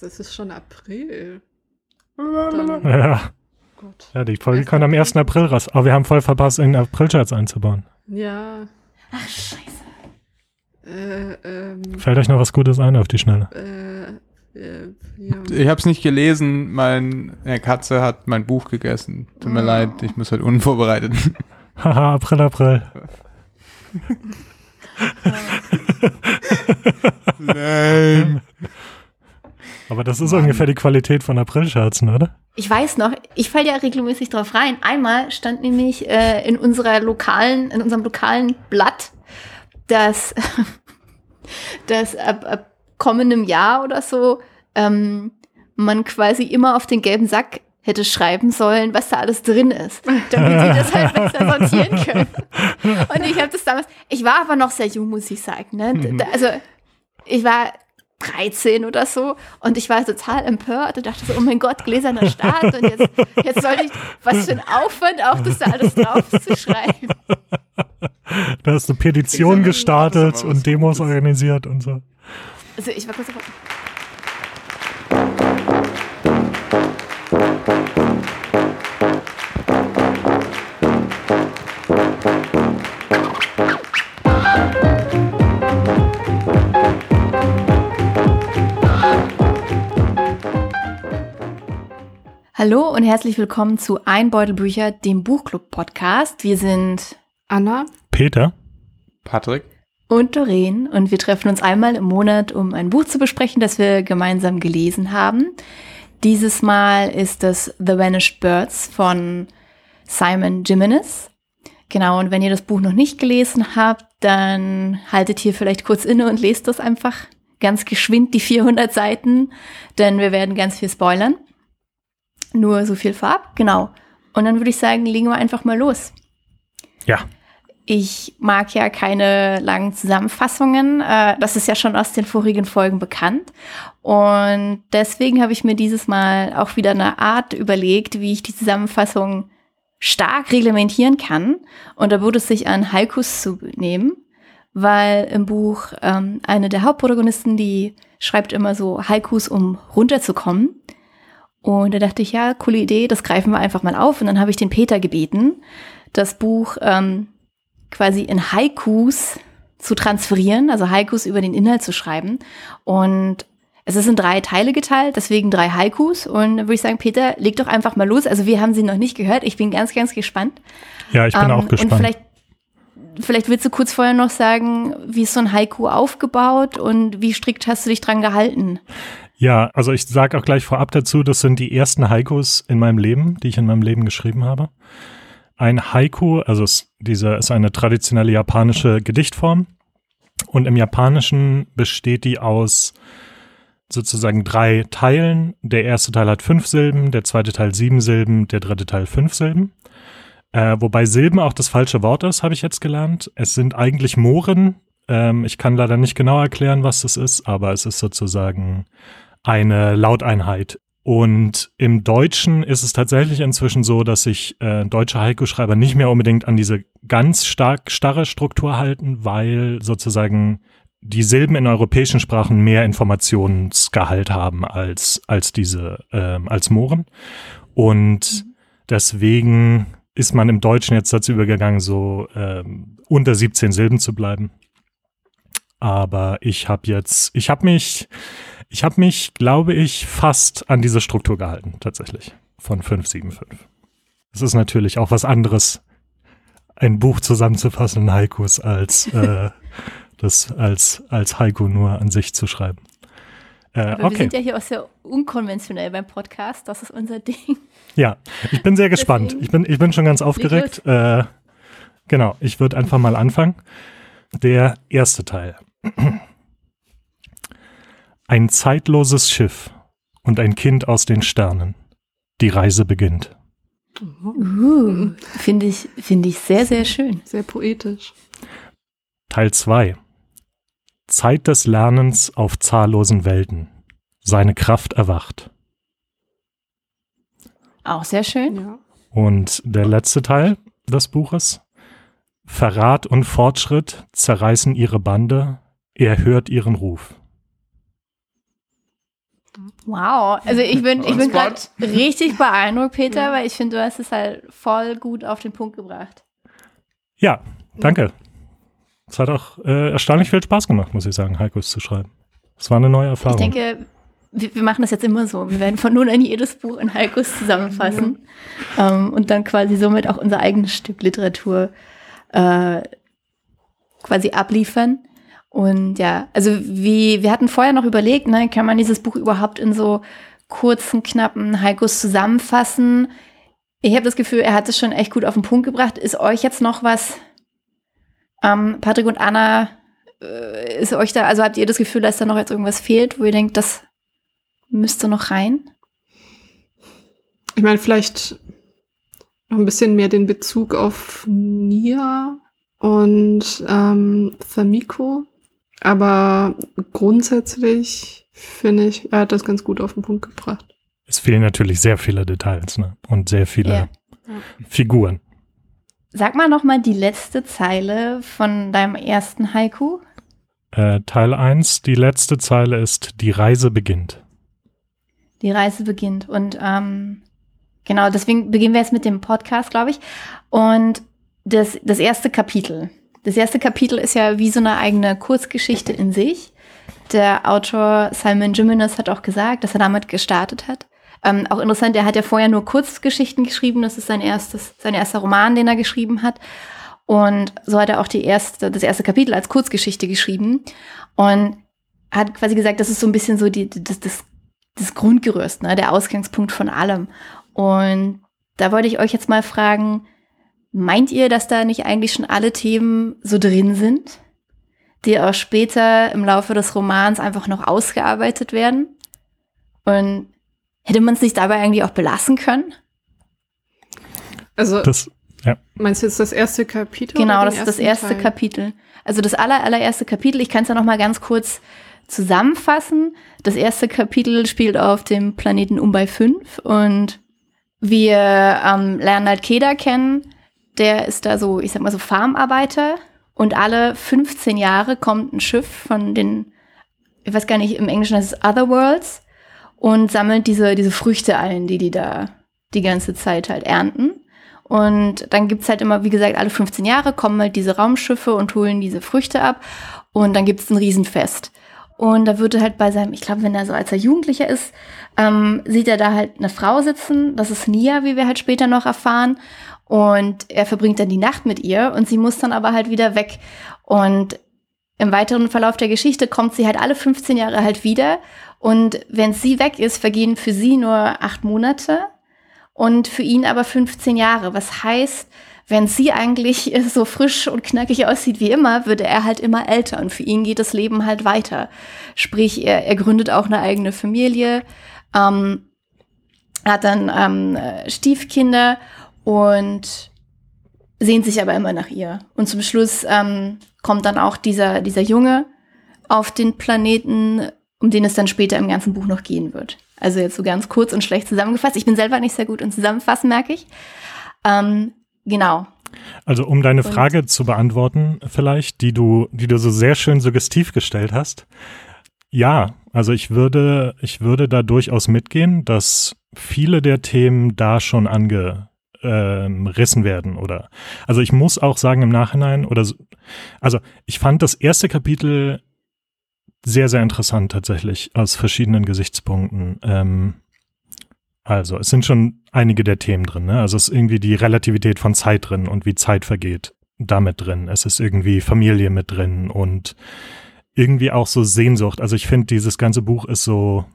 Was, es ist schon April. Dann, Ja, Gott. ja die Folge kommt am April. 1. April raus. Aber wir haben voll verpasst, einen April-Scherz einzubauen. Ja. ach, scheiße. Äh, ähm, Fällt euch noch was Gutes ein auf die Schnelle? äh, äh, ja. Ich habe es nicht gelesen. Meine Katze hat mein Buch gegessen. Tut mir Oh. leid, ich muss heute unvorbereitet. Haha, April, April. Nein. Aber das ist Mann. ungefähr die Qualität von April-Scherzen, oder? Ich weiß noch, ich falle ja regelmäßig drauf rein. Einmal stand nämlich äh, in unserer lokalen, in unserem lokalen Blatt, dass, dass ab, ab kommendem Jahr oder so ähm, man quasi immer auf den gelben Sack hätte schreiben sollen, was da alles drin ist, damit sie das halt besser sortieren können. Und ich habe das damals, ich war aber noch sehr jung, muss ich sagen. Ne? Da- Also ich war 13 oder so und ich war total empört und dachte so, oh mein Gott, gläserner Staat und jetzt, jetzt soll ich, was für ein Aufwand auch, das da alles drauf zu schreiben. Da hast du Petition gestartet und Demos organisiert und so. Also ich war kurz davor. Hallo und herzlich willkommen zu Einbeutelbücher, dem Buchclub-Podcast. Wir sind Anna? Peter? Patrick? und Doreen und wir treffen uns einmal im Monat, um ein Buch zu besprechen, das wir gemeinsam gelesen haben. Dieses Mal ist das The Vanished Birds von Simon Jimenez. Genau, und wenn ihr das Buch noch nicht gelesen habt, dann haltet hier vielleicht kurz inne und lest das einfach ganz geschwind, die 400 Seiten, denn wir werden ganz viel spoilern. Nur so viel vorab, genau. Und dann würde ich sagen, legen wir einfach mal los. Ja. Ich mag ja keine langen Zusammenfassungen. Äh, das ist ja schon aus den vorigen Folgen bekannt. Und deswegen habe ich mir dieses Mal auch wieder eine Art überlegt, wie ich die Zusammenfassung stark reglementieren kann. Und da würde es sich an Haikus zu nehmen, weil im Buch ähm, eine der Hauptprotagonisten, die schreibt immer so Haikus, um runterzukommen. Und da dachte ich, ja, coole Idee, das greifen wir einfach mal auf. Und dann habe ich den Peter gebeten, das Buch ähm, quasi in Haikus zu transferieren, also Haikus über den Inhalt zu schreiben. Und es ist in drei Teile geteilt, deswegen drei Haikus. Und da würde ich sagen, Peter, leg doch einfach mal los. Also wir haben sie noch nicht gehört. Ich bin ganz, ganz gespannt. Ja, ich bin Ähm, auch Und gespannt. vielleicht, vielleicht willst du kurz vorher noch sagen, wie ist so ein Haiku aufgebaut und wie strikt hast du dich dran gehalten? Ja, also ich sage auch gleich vorab dazu, das sind die ersten Haikus in meinem Leben, die ich in meinem Leben geschrieben habe. Ein Haiku, also es, diese ist eine traditionelle japanische Gedichtform und im Japanischen besteht die aus sozusagen drei Teilen. Der erste Teil hat fünf Silben, der zweite Teil sieben Silben, der dritte Teil fünf Silben. Äh, wobei Silben auch das falsche Wort ist, habe ich jetzt gelernt. Es sind eigentlich Mohren. Ähm, ich kann leider nicht genau erklären, was das ist, aber es ist sozusagen eine Lauteinheit. Und im Deutschen ist es tatsächlich inzwischen so, dass sich äh, deutsche Haiku-Schreiber nicht mehr unbedingt an diese ganz stark starre Struktur halten, weil sozusagen die Silben in europäischen Sprachen mehr Informationsgehalt haben als, als diese, ähm, als Mohren. Und deswegen ist man im Deutschen jetzt dazu übergegangen, so ähm, unter 17 Silben zu bleiben. Aber ich habe jetzt, ich habe mich, ich habe mich, glaube ich, fast an diese Struktur gehalten, tatsächlich. Von 575. Es ist natürlich auch was anderes, ein Buch zusammenzufassen in Haikus, als äh, das als, als Haiku nur an sich zu schreiben. Äh, Aber wir okay. sind ja hier auch sehr unkonventionell beim Podcast. Das ist unser Ding. Ja, ich bin sehr gespannt. Deswegen- Ich bin, ich bin schon ganz aufgeregt. Äh, genau, ich würde einfach mal anfangen. Der erste Teil. Ein zeitloses Schiff und ein Kind aus den Sternen. Die Reise beginnt. Uh, Finde ich, finde ich sehr, sehr schön. Sehr poetisch. Teil 2. Zeit des Lernens auf zahllosen Welten. Seine Kraft erwacht. Auch sehr schön. Ja. Und der letzte Teil des Buches. Verrat und Fortschritt zerreißen ihre Bande, er hört ihren Ruf. Wow, also ich bin, ich bin gerade richtig beeindruckt, Peter, weil ich finde, du hast es halt voll gut auf den Punkt gebracht. Ja, danke. Es hat auch äh, erstaunlich viel Spaß gemacht, muss ich sagen, Haikus zu schreiben. Es war eine neue Ich Erfahrung. denke, wir, wir machen das jetzt immer so. Wir werden von nun an jedes Buch in Haikus zusammenfassen ähm, und dann quasi somit auch unser eigenes Stück Literatur äh, quasi abliefern. Und ja, also wie, wir hatten vorher noch überlegt, ne, kann man dieses Buch überhaupt in so kurzen, knappen Haikus zusammenfassen? Ich habe das Gefühl, er hat es schon echt gut auf den Punkt gebracht. Ist euch jetzt noch was, ähm, Patrick und Anna, äh, ist euch da, also habt ihr das Gefühl, dass da noch jetzt irgendwas fehlt, wo ihr denkt, das müsste noch rein? Ich meine, vielleicht noch ein bisschen mehr den Bezug auf Nia und ähm, Famiko. Aber grundsätzlich finde ich, er hat das ganz gut auf den Punkt gebracht. Es fehlen natürlich sehr viele Details ne? und sehr viele Ja. Figuren. Sag mal noch mal die letzte Zeile von deinem ersten Haiku. Äh, Teil 1, die letzte Zeile ist, die Reise beginnt. Die Reise beginnt. Und ähm, genau, deswegen beginnen wir jetzt mit dem Podcast, glaube ich. Und das, das erste Kapitel. Das erste Kapitel ist ja wie so eine eigene Kurzgeschichte in sich. Der Autor Simon Jimenez hat auch gesagt, dass er damit gestartet hat. Ähm, auch interessant, er hat ja vorher nur Kurzgeschichten geschrieben. Das ist sein erstes, sein erster Roman, den er geschrieben hat. Und so hat er auch die erste, das erste Kapitel als Kurzgeschichte geschrieben. Und hat quasi gesagt, das ist so ein bisschen so die, das, das, das Grundgerüst, ne, der Ausgangspunkt von allem. Und da wollte ich euch jetzt mal fragen, meint ihr, dass da nicht eigentlich schon alle Themen so drin sind, die auch später im Laufe des Romans einfach noch ausgearbeitet werden? Und hätte man es nicht dabei eigentlich auch belassen können? Also, Das, ja. meinst du jetzt das erste Kapitel? Genau, oder das ist das erste Teil? Kapitel. Also das aller, allererste Kapitel, ich kann es ja noch mal ganz kurz zusammenfassen. Das erste Kapitel spielt auf dem Planeten Umbai 5 und wir ähm, lernen halt Keda kennen. Der ist da so, ich sag mal so Farmarbeiter und alle 15 Jahre kommt ein Schiff von den, ich weiß gar nicht, im Englischen heißt es Otherworlds und sammelt diese, diese Früchte ein, die die da die ganze Zeit halt ernten. Und dann gibt's halt immer, wie gesagt, alle 15 Jahre kommen halt diese Raumschiffe und holen diese Früchte ab. Und dann gibt's ein Riesenfest. Und da wird er halt bei seinem, ich glaube, wenn er so als er Jugendlicher ist, ähm, sieht er da halt eine Frau sitzen. Das ist Nia, wie wir halt später noch erfahren. Und er verbringt dann die Nacht mit ihr und sie muss dann aber halt wieder weg. Und im weiteren Verlauf der Geschichte kommt sie halt alle 15 Jahre halt wieder. Und wenn sie weg ist, vergehen für sie nur acht Monate und für ihn aber 15 Jahre. Was heißt, wenn sie eigentlich so frisch und knackig aussieht wie immer, würde er halt immer älter und für ihn geht das Leben halt weiter. Sprich, er, er gründet auch eine eigene Familie, ähm, hat dann ähm, äh, Stiefkinder und sehnt sich aber immer nach ihr. Und zum Schluss ähm, kommt dann auch dieser, dieser Junge auf den Planeten, um den es dann später im ganzen Buch noch gehen wird. Also jetzt so ganz kurz und schlecht zusammengefasst. Ich bin selber nicht sehr gut im Zusammenfassen, merke ich. Ähm, genau. Also um deine Und- Frage zu beantworten, vielleicht, die du, die du so sehr schön suggestiv gestellt hast. Ja, also ich würde, ich würde da durchaus mitgehen, dass viele der Themen da schon angerissen werden oder, also ich muss auch sagen im Nachhinein oder, so- also ich fand das erste Kapitel sehr, sehr interessant tatsächlich aus verschiedenen Gesichtspunkten. Ähm, also, es sind schon einige der Themen drin. Ne? Also, es ist irgendwie die Relativität von Zeit drin und wie Zeit vergeht damit drin. Es ist irgendwie Familie mit drin und irgendwie auch so Sehnsucht. Also, ich finde, dieses ganze Buch ist so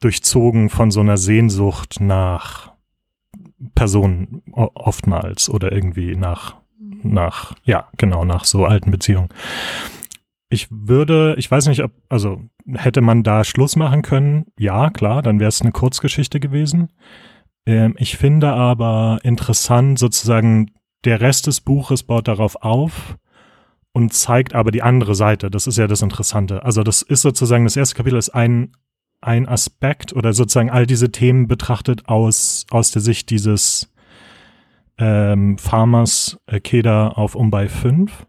durchzogen von so einer Sehnsucht nach Personen oftmals oder irgendwie nach, nach, ja, genau, nach so alten Beziehungen. Ich würde, ich weiß nicht, ob, also hätte man da Schluss machen können? Ja, klar, dann wäre es eine Kurzgeschichte gewesen. Ähm, ich finde aber interessant, sozusagen, der Rest des Buches baut darauf auf und zeigt aber die andere Seite. Das ist ja das Interessante. Also das ist sozusagen, das erste Kapitel ist ein, ein Aspekt oder sozusagen all diese Themen betrachtet aus, aus der Sicht dieses ähm, Farmers äh, Keda auf Umbai 5.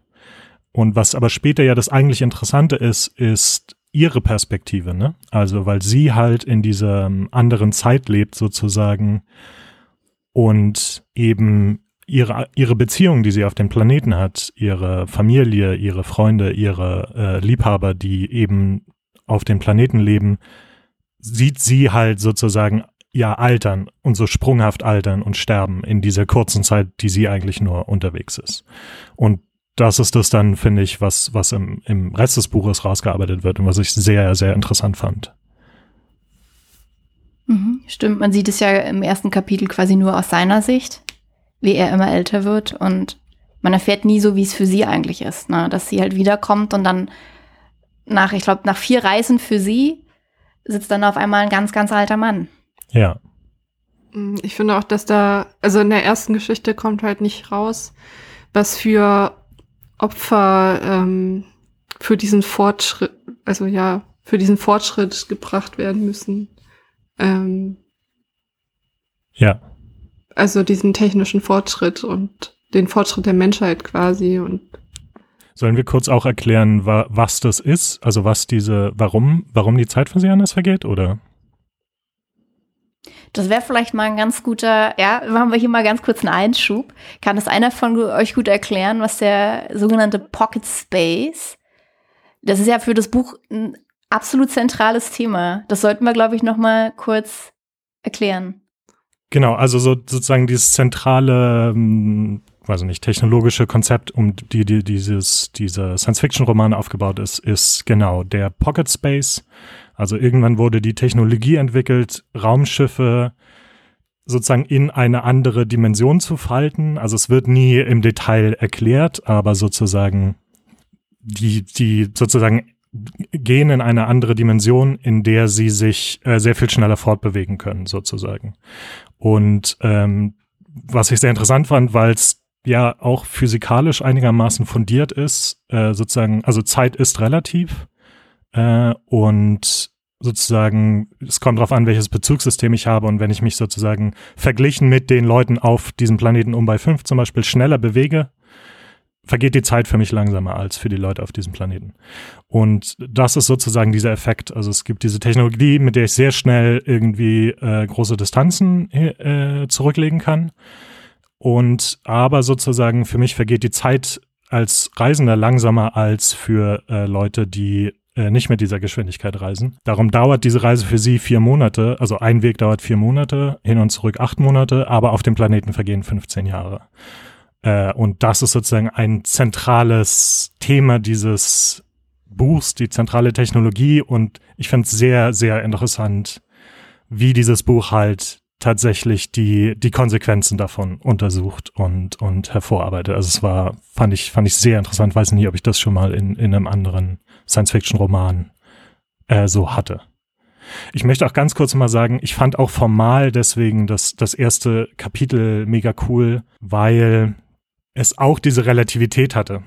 Und was aber später ja das eigentlich Interessante ist, ist ihre Perspektive, ne? Also weil sie halt in dieser anderen Zeit lebt sozusagen und eben ihre, ihre Beziehung, die sie auf dem Planeten hat, ihre Familie, ihre Freunde, ihre äh, Liebhaber, die eben auf dem Planeten leben, sieht sie halt sozusagen ja altern und so sprunghaft altern und sterben in dieser kurzen Zeit, die sie eigentlich nur unterwegs ist. Und das ist das dann, finde ich, was, was im, im Rest des Buches rausgearbeitet wird und was ich sehr, sehr interessant fand. Mhm, stimmt, man sieht es ja im ersten Kapitel quasi nur aus seiner Sicht, wie er immer älter wird und man erfährt nie so, wie es für sie eigentlich ist, ne? dass sie halt wiederkommt und dann nach, ich glaube, nach vier Reisen für sie sitzt dann auf einmal ein ganz, ganz alter Mann. Ja. Mm, Ich finde auch, dass da, also in der ersten Geschichte kommt halt nicht raus, was für Opfer ähm, für diesen Fortschritt, also ja, für diesen Fortschritt gebracht werden müssen. Ähm, Ja. also diesen technischen Fortschritt und den Fortschritt der Menschheit quasi und Sollen wir kurz auch erklären, wa was das ist? Also was diese, warum, warum die Zeit für sie anders vergeht, oder? Das wäre vielleicht mal ein ganz guter, ja, machen wir hier mal ganz kurz einen Einschub. Kann das einer von euch gut erklären, was der sogenannte Pocket Space, das ist ja für das Buch ein absolut zentrales Thema. Das sollten wir, glaube ich, noch mal kurz erklären. Genau, also so sozusagen dieses zentrale, ähm, weiß ich nicht, technologische Konzept, um die, die dieses, dieser Science-Fiction-Roman aufgebaut ist, ist genau der Pocket Space. Also irgendwann wurde die Technologie entwickelt, Raumschiffe sozusagen in eine andere Dimension zu falten. Also es wird nie im Detail erklärt, aber sozusagen die, die sozusagen gehen in eine andere Dimension, in der sie sich äh, sehr viel schneller fortbewegen können, sozusagen. Und ähm, was ich sehr interessant fand, weil es ja auch physikalisch einigermaßen fundiert ist, äh, sozusagen, also Zeit ist relativ äh, und sozusagen, es kommt darauf an, welches Bezugssystem ich habe und wenn ich mich sozusagen verglichen mit den Leuten auf diesem Planeten um bei fünf zum Beispiel schneller bewege, vergeht die Zeit für mich langsamer als für die Leute auf diesem Planeten. Und das ist sozusagen dieser Effekt. Also es gibt diese Technologie, mit der ich sehr schnell irgendwie äh, große Distanzen äh, zurücklegen kann. Und aber sozusagen für mich vergeht die Zeit als Reisender langsamer als für äh, Leute, die äh, nicht mit dieser Geschwindigkeit reisen. Darum dauert diese Reise für sie vier Monate. Also ein Weg dauert vier Monate, hin und zurück acht Monate, aber auf dem Planeten vergehen 15 Jahre. Äh, und das ist sozusagen ein zentrales Thema dieses Buchs, die zentrale Technologie. Und ich finde es sehr, sehr interessant, wie dieses Buch halt tatsächlich die, die Konsequenzen davon untersucht und, und hervorarbeitet. Also es war, fand ich, fand ich sehr interessant. Weiß nicht, ob ich das schon mal in, in einem anderen Science-Fiction-Roman äh, so hatte. Ich möchte auch ganz kurz mal sagen, ich fand auch formal deswegen das, das erste Kapitel mega cool, weil es auch diese Relativität hatte.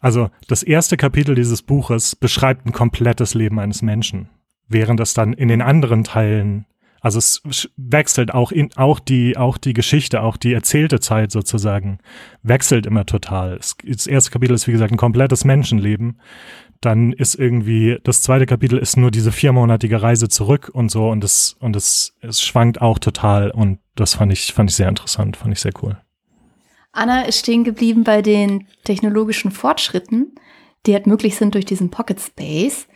Also das erste Kapitel dieses Buches beschreibt ein komplettes Leben eines Menschen, während es dann in den anderen Teilen, also es wechselt auch in, auch die, auch die Geschichte, auch die erzählte Zeit sozusagen, wechselt immer total. Das erste Kapitel ist wie gesagt ein komplettes Menschenleben. Dann ist irgendwie, das zweite Kapitel ist nur diese viermonatige Reise zurück und so und es, und es, es schwankt auch total und das fand ich, fand ich sehr interessant, fand ich sehr cool. Anna ist stehen geblieben bei den technologischen Fortschritten, die halt möglich sind durch diesen Pocket Space.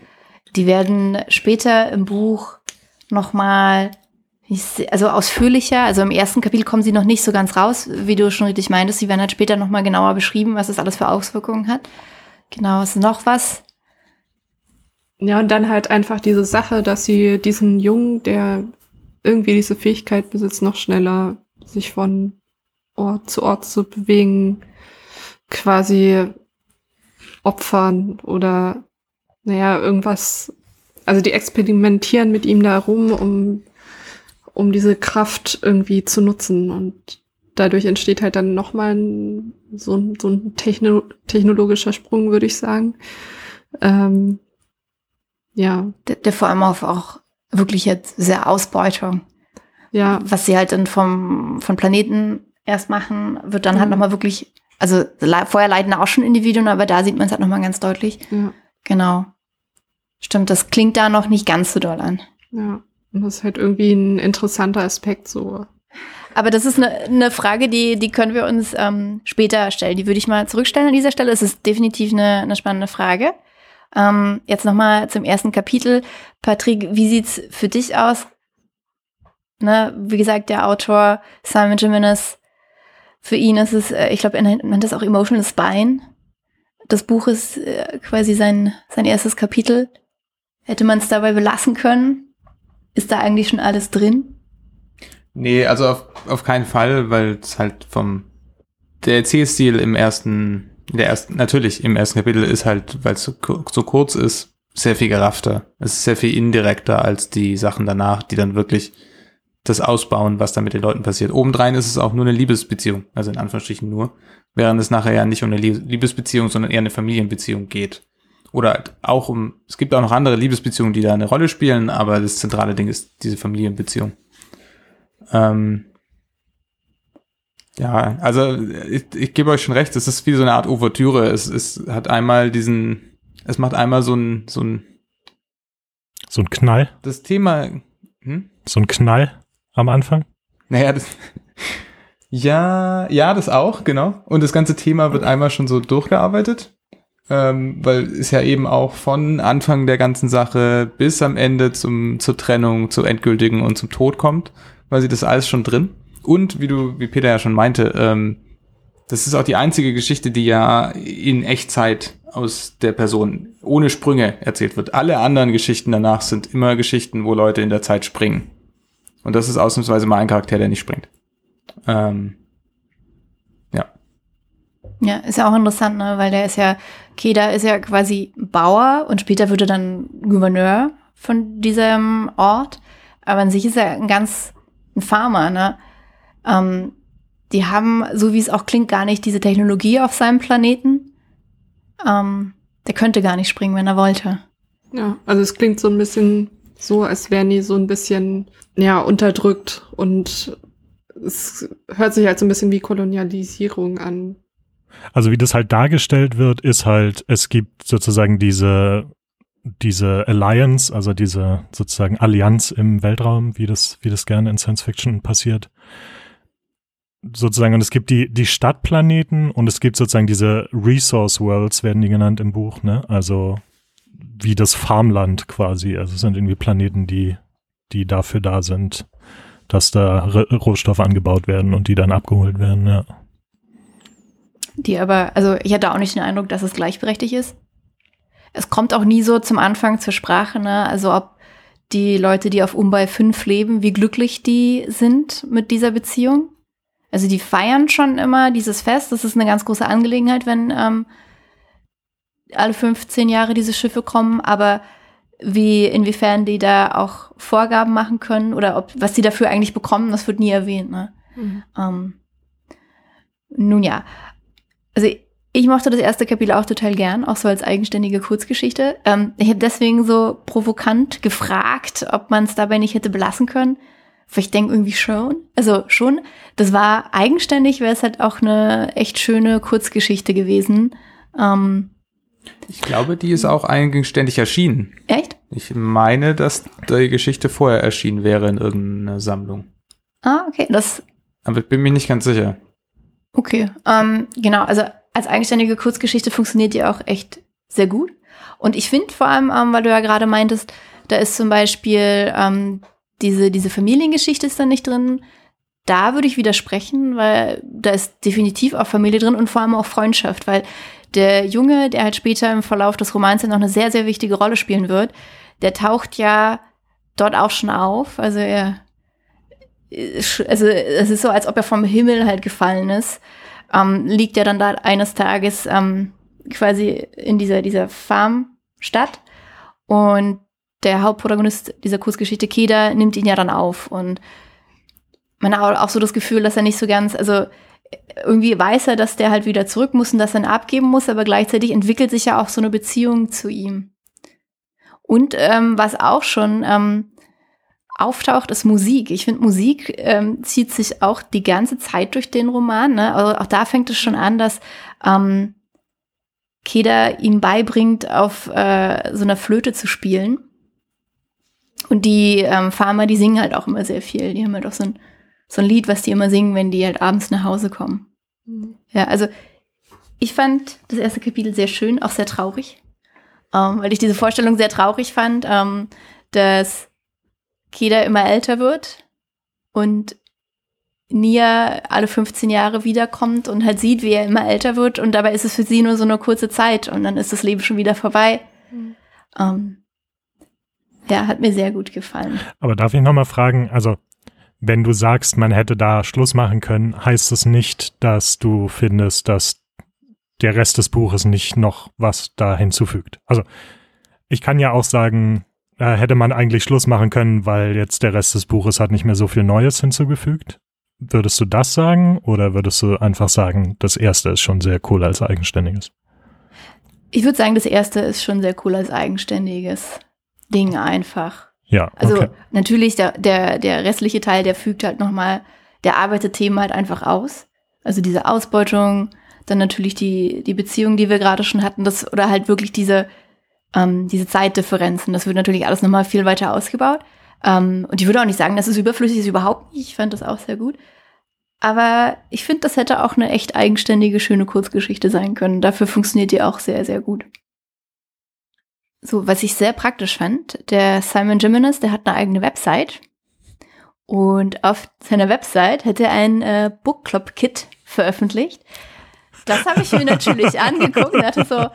Die werden später im Buch nochmal, also ausführlicher, also im ersten Kapitel kommen sie noch nicht so ganz raus, wie du schon richtig meintest. Sie werden halt später nochmal genauer beschrieben, was das alles für Auswirkungen hat. Genau, ist noch was? Ja, und dann halt einfach diese Sache, dass sie diesen Jungen, der irgendwie diese Fähigkeit besitzt, noch schneller sich von Ort zu Ort zu bewegen, quasi opfern oder naja, irgendwas. Also die experimentieren mit ihm da rum, um, um diese Kraft irgendwie zu nutzen. Und dadurch entsteht halt dann nochmal so, ein- so ein Techno technologischer Sprung, würde ich sagen. Ähm, ja, Der, der vor allem auf auch wirklich jetzt sehr Ausbeutung. ja, Was sie halt dann vom, von Planeten erst machen, wird dann halt Mhm. nochmal wirklich, also vorher leiden auch schon Individuen, aber da sieht man es halt nochmal ganz deutlich. ja. Genau. Stimmt, das klingt da noch nicht ganz so doll an. Ja. Und das ist halt irgendwie ein interessanter Aspekt so. Aber das ist eine, eine Frage, die, die können wir uns ähm, später stellen. Die würde ich mal zurückstellen an dieser Stelle. Es ist definitiv eine, eine spannende Frage. Ähm, jetzt nochmal zum ersten Kapitel. Patrick, wie sieht's für dich aus? Ne, wie gesagt, der Autor Simon Jimenez, für ihn ist es, äh, ich glaube, er nennt das auch Emotional Spine. Das Buch ist äh, quasi sein, sein erstes Kapitel. Hätte man es dabei belassen können? Ist da eigentlich schon alles drin? Nee, also auf, auf keinen Fall, weil es halt vom der Erzählstil im ersten, der ersten, natürlich im ersten Kapitel ist halt, weil es so, so kurz ist, sehr viel geraffter. Es ist sehr viel indirekter als die Sachen danach, die dann wirklich das ausbauen, was da mit den Leuten passiert. Obendrein ist es auch nur eine Liebesbeziehung, also in Anführungsstrichen nur, während es nachher ja nicht um eine Liebesbeziehung, sondern eher eine Familienbeziehung geht. Oder auch um, es gibt auch noch andere Liebesbeziehungen, die da eine Rolle spielen, aber das zentrale Ding ist diese Familienbeziehung. Ähm, ja, also ich, ich gebe euch schon recht, es ist wie so eine Art Ouvertüre. Es, es hat einmal diesen, es macht einmal so ein, so ein So ein Knall, das Thema, hm? so ein Knall am Anfang. Naja, das, ja, ja, das auch, genau. Und das ganze Thema wird einmal schon so durchgearbeitet, ähm, weil es ja eben auch von Anfang der ganzen Sache bis am Ende zum, zur Trennung, zur endgültigen und zum Tod kommt, weil sie das alles schon drin. Und wie du, wie Peter ja schon meinte, ähm, das ist auch die einzige Geschichte, die ja in Echtzeit aus der Person ohne Sprünge erzählt wird. Alle anderen Geschichten danach sind immer Geschichten, wo Leute in der Zeit springen. Und das ist ausnahmsweise mal ein Charakter, der nicht springt. Ähm. Ja, ist ja auch interessant, ne? weil der ist ja, Keda ist ja quasi Bauer und später wird er dann Gouverneur von diesem Ort. Aber an sich ist er ein ganz ein Farmer, ne? Ähm, die haben, so wie es auch klingt, gar nicht diese Technologie auf seinem Planeten. Ähm, der könnte gar nicht springen, wenn er wollte. Ja, also es klingt so ein bisschen so, als wären die so ein bisschen, ja, unterdrückt und es hört sich halt so ein bisschen wie Kolonialisierung an. Also wie das halt dargestellt wird, ist halt, es gibt sozusagen diese, diese Alliance, also diese sozusagen Allianz im Weltraum, wie das, wie das gerne in Science Fiction passiert. Sozusagen, und es gibt die, die Stadtplaneten und es gibt sozusagen diese Resource Worlds, werden die genannt im Buch, ne? Also wie das Farmland quasi. Also es sind irgendwie Planeten, die, die dafür da sind, dass da R Rohstoffe angebaut werden und die dann abgeholt werden, ja. Die aber, also ich hatte auch nicht den Eindruck, dass es gleichberechtigt ist. Es kommt auch nie so zum Anfang zur Sprache, ne? Also ob die Leute, die auf Umbay 5 leben, wie glücklich die sind mit dieser Beziehung. Also die feiern schon immer dieses Fest. Das ist eine ganz große Angelegenheit, wenn ähm, alle 15 Jahre diese Schiffe kommen. Aber wie, inwiefern die da auch Vorgaben machen können oder ob, was sie dafür eigentlich bekommen, das wird nie erwähnt. Ne? Mhm. Ähm, nun ja, also ich mochte das erste Kapitel auch total gern, auch so als eigenständige Kurzgeschichte. Ähm, ich habe deswegen so provokant gefragt, ob man es dabei nicht hätte belassen können. Weil ich denke irgendwie schon. Also schon, das war eigenständig, wäre es halt auch eine echt schöne Kurzgeschichte gewesen. Ähm, Ich glaube, die ist auch eigenständig erschienen. echt? Ich meine, dass die Geschichte vorher erschienen wäre in irgendeiner Sammlung. Ah, okay. Das, Aber ich bin mir nicht ganz sicher. Okay. Ähm, genau, also als eigenständige Kurzgeschichte funktioniert die auch echt sehr gut. Und ich finde vor allem, ähm, weil du ja gerade meintest, da ist zum Beispiel ähm, diese, diese Familiengeschichte ist da nicht drin. Da würde ich widersprechen, weil da ist definitiv auch Familie drin und vor allem auch Freundschaft, weil der Junge, der halt später im Verlauf des Romans ja noch eine sehr, sehr wichtige Rolle spielen wird, der taucht ja dort auch schon auf. Also er, also es ist so, als ob er vom Himmel halt gefallen ist. Ähm, liegt er dann da eines Tages ähm, quasi in dieser, dieser Farmstadt und der Hauptprotagonist dieser Kurzgeschichte Keda nimmt ihn ja dann auf und man hat auch so das Gefühl, dass er nicht so ganz, also irgendwie weiß er, dass der halt wieder zurück muss und dass er ihn abgeben muss, aber gleichzeitig entwickelt sich ja auch so eine Beziehung zu ihm. Und ähm, was auch schon ähm, auftaucht, ist Musik. Ich finde, Musik ähm, zieht sich auch die ganze Zeit durch den Roman. Ne? Also auch da fängt es schon an, dass ähm, Keda ihm beibringt, auf äh, so einer Flöte zu spielen. Und die ähm, Farmer, die singen halt auch immer sehr viel. Die haben halt auch so ein, so ein Lied, was die immer singen, wenn die halt abends nach Hause kommen. Mhm. Ja, also ich fand das erste Kapitel sehr schön, auch sehr traurig, ähm, weil ich diese Vorstellung sehr traurig fand, ähm, dass Keda immer älter wird und Nia alle 15 Jahre wiederkommt und halt sieht, wie er immer älter wird und dabei ist es für sie nur so eine kurze Zeit und dann ist das Leben schon wieder vorbei. Mhm. Ähm, ja, hat mir sehr gut gefallen. Aber darf ich nochmal fragen, also wenn du sagst, man hätte da Schluss machen können, heißt es nicht, dass du findest, dass der Rest des Buches nicht noch was da hinzufügt. Also ich kann ja auch sagen, äh, hätte man eigentlich Schluss machen können, weil jetzt der Rest des Buches hat nicht mehr so viel Neues hinzugefügt. Würdest du das sagen oder würdest du einfach sagen, das erste ist schon sehr cool als eigenständiges? Ich würde sagen, das erste ist schon sehr cool als eigenständiges Ding einfach. Ja. Also okay. natürlich, der, der, der restliche Teil, der fügt halt nochmal, der arbeitet Themen halt einfach aus. Also diese Ausbeutung, dann natürlich die, die Beziehung, die wir gerade schon hatten, das, oder halt wirklich diese, ähm, diese Zeitdifferenzen. Das wird natürlich alles nochmal viel weiter ausgebaut. Ähm, und ich würde auch nicht sagen, dass es überflüssig ist, überhaupt nicht. Ich fand das auch sehr gut. Aber ich finde, das hätte auch eine echt eigenständige, schöne Kurzgeschichte sein können. Dafür funktioniert die auch sehr, sehr gut. So, was ich sehr praktisch fand, der Simon Jimenez, der hat eine eigene Website. Und auf seiner Website hat er ein äh, Book Club Kit veröffentlicht. Das habe ich mir natürlich angeguckt und dachte so,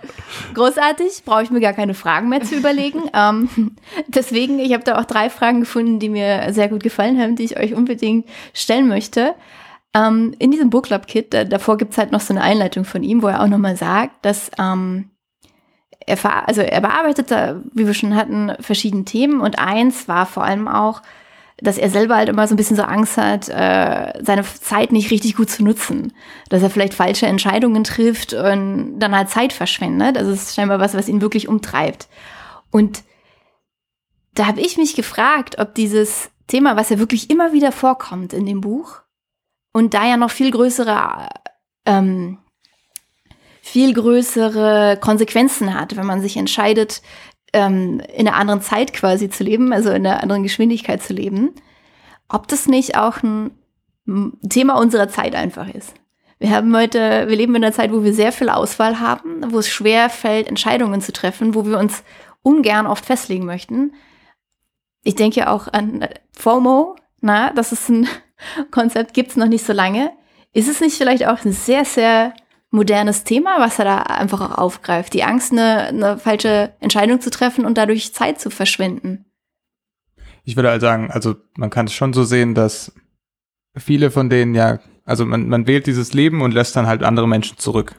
großartig, brauche ich mir gar keine Fragen mehr zu überlegen. Ähm, deswegen, ich habe da auch drei Fragen gefunden, die mir sehr gut gefallen haben, die ich euch unbedingt stellen möchte. Ähm, in diesem Book Club Kit, da, davor gibt's halt noch so eine Einleitung von ihm, wo er auch nochmal sagt, dass ähm, er, also er bearbeitet, wie wir schon hatten, verschiedene Themen und eins war vor allem auch, dass er selber halt immer so ein bisschen so Angst hat, äh, seine Zeit nicht richtig gut zu nutzen. Dass er vielleicht falsche Entscheidungen trifft und dann halt Zeit verschwendet. Das ist scheinbar was, was ihn wirklich umtreibt. Und da habe ich mich gefragt, ob dieses Thema, was ja wirklich immer wieder vorkommt in dem Buch und da ja noch viel größere, ähm, viel größere Konsequenzen hat, wenn man sich entscheidet, ähm, in einer anderen Zeit quasi zu leben, also in einer anderen Geschwindigkeit zu leben, ob das nicht auch ein Thema unserer Zeit einfach ist. Wir haben heute, wir leben in einer Zeit, wo wir sehr viel Auswahl haben, wo es schwer fällt, Entscheidungen zu treffen, wo wir uns ungern oft festlegen möchten. Ich denke auch an FOMO, na, das ist ein Konzept, gibt es noch nicht so lange. Ist es nicht vielleicht auch ein sehr, sehr modernes Thema, was er da einfach auch aufgreift. Die Angst, eine, eine falsche Entscheidung zu treffen und dadurch Zeit zu verschwinden. Ich würde halt sagen, also man kann es schon so sehen, dass viele von denen ja, also man, man wählt dieses Leben und lässt dann halt andere Menschen zurück.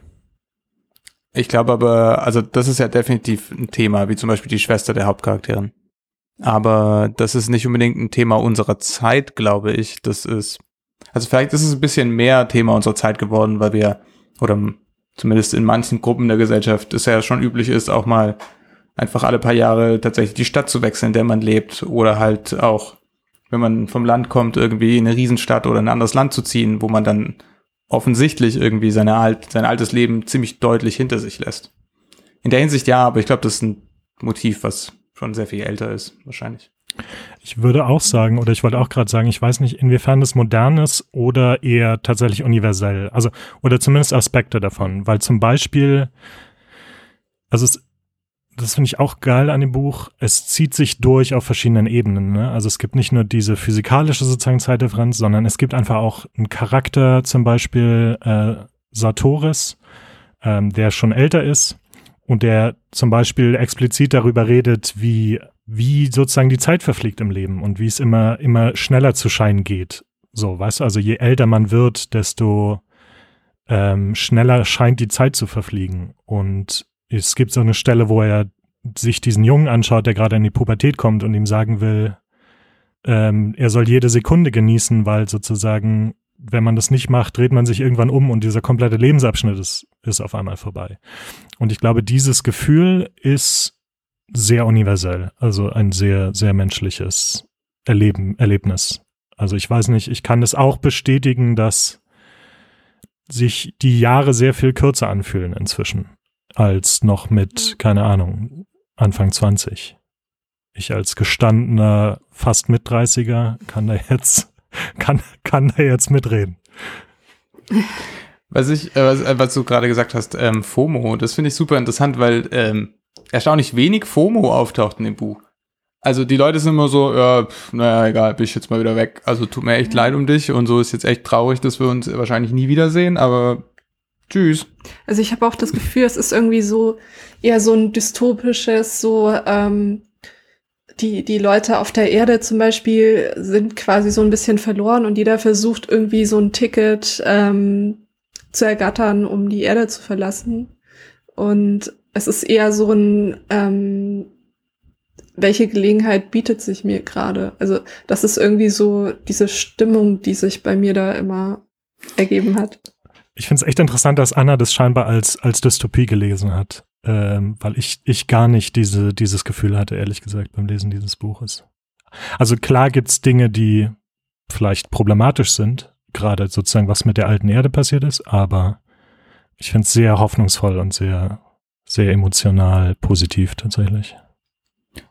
Ich glaube aber, also das ist ja definitiv ein Thema, wie zum Beispiel die Schwester der Hauptcharakterin. Aber das ist nicht unbedingt ein Thema unserer Zeit, glaube ich. Das ist, also vielleicht ist es ein bisschen mehr Thema unserer Zeit geworden, weil wir oder zumindest in manchen Gruppen der Gesellschaft es ja schon üblich ist, auch mal einfach alle paar Jahre tatsächlich die Stadt zu wechseln, in der man lebt oder halt auch, wenn man vom Land kommt, irgendwie in eine Riesenstadt oder in ein anderes Land zu ziehen, wo man dann offensichtlich irgendwie seine alt, sein altes Leben ziemlich deutlich hinter sich lässt. In der Hinsicht ja, aber ich glaube, das ist ein Motiv, was schon sehr viel älter ist, wahrscheinlich. Ich würde auch sagen, oder ich wollte auch gerade sagen, ich weiß nicht, inwiefern das modern ist oder eher tatsächlich universell. Also, oder zumindest Aspekte davon. Weil zum Beispiel, also es, das finde ich auch geil an dem Buch, es zieht sich durch auf verschiedenen Ebenen. Ne? Also es gibt nicht nur diese physikalische sozusagen Zeitdifferenz, sondern es gibt einfach auch einen Charakter, zum Beispiel äh, Sartoris, ähm, der schon älter ist und der zum Beispiel explizit darüber redet, wie wie sozusagen die Zeit verfliegt im Leben und wie es immer, immer schneller zu scheinen geht. So, weißt du, also je älter man wird, desto ähm, schneller scheint die Zeit zu verfliegen. Und es gibt so eine Stelle, wo er sich diesen Jungen anschaut, der gerade in die Pubertät kommt und ihm sagen will, ähm, er soll jede Sekunde genießen, weil sozusagen, wenn man das nicht macht, dreht man sich irgendwann um und dieser komplette Lebensabschnitt ist, ist auf einmal vorbei. Und ich glaube, dieses Gefühl ist sehr universell, also ein sehr, sehr menschliches Erleben, Erlebnis. Also ich weiß nicht, ich kann es auch bestätigen, dass sich die Jahre sehr viel kürzer anfühlen inzwischen. als noch mit, keine Ahnung, Anfang 20. Ich als gestandener, fast mit 30er kann da jetzt, kann, kann da jetzt mitreden. Was ich, äh, was, äh, was du gerade gesagt hast, ähm, FOMO, das finde ich super interessant, weil ähm, erstaunlich wenig FOMO auftaucht in dem Buch. Also die Leute sind immer so, ja, pf, naja, egal, bin ich jetzt mal wieder weg. Also tut mir echt leid um dich und so ist jetzt echt traurig, dass wir uns wahrscheinlich nie wiedersehen, aber tschüss. Also ich habe auch das Gefühl, es ist irgendwie so eher so ein dystopisches, so ähm, die, die Leute auf der Erde zum Beispiel sind quasi so ein bisschen verloren und jeder versucht irgendwie so ein Ticket ähm, zu ergattern, um die Erde zu verlassen. Und es ist eher so ein, ähm, welche Gelegenheit bietet sich mir gerade? Also das ist irgendwie so diese Stimmung, die sich bei mir da immer ergeben hat. Ich finde es echt interessant, dass Anna das scheinbar als, als Dystopie gelesen hat, ähm, weil ich, ich gar nicht diese, dieses Gefühl hatte, ehrlich gesagt, beim Lesen dieses Buches. Also klar gibt's Dinge, die vielleicht problematisch sind, gerade sozusagen, was mit der alten Erde passiert ist, aber ich finde es sehr hoffnungsvoll und sehr, sehr emotional positiv tatsächlich.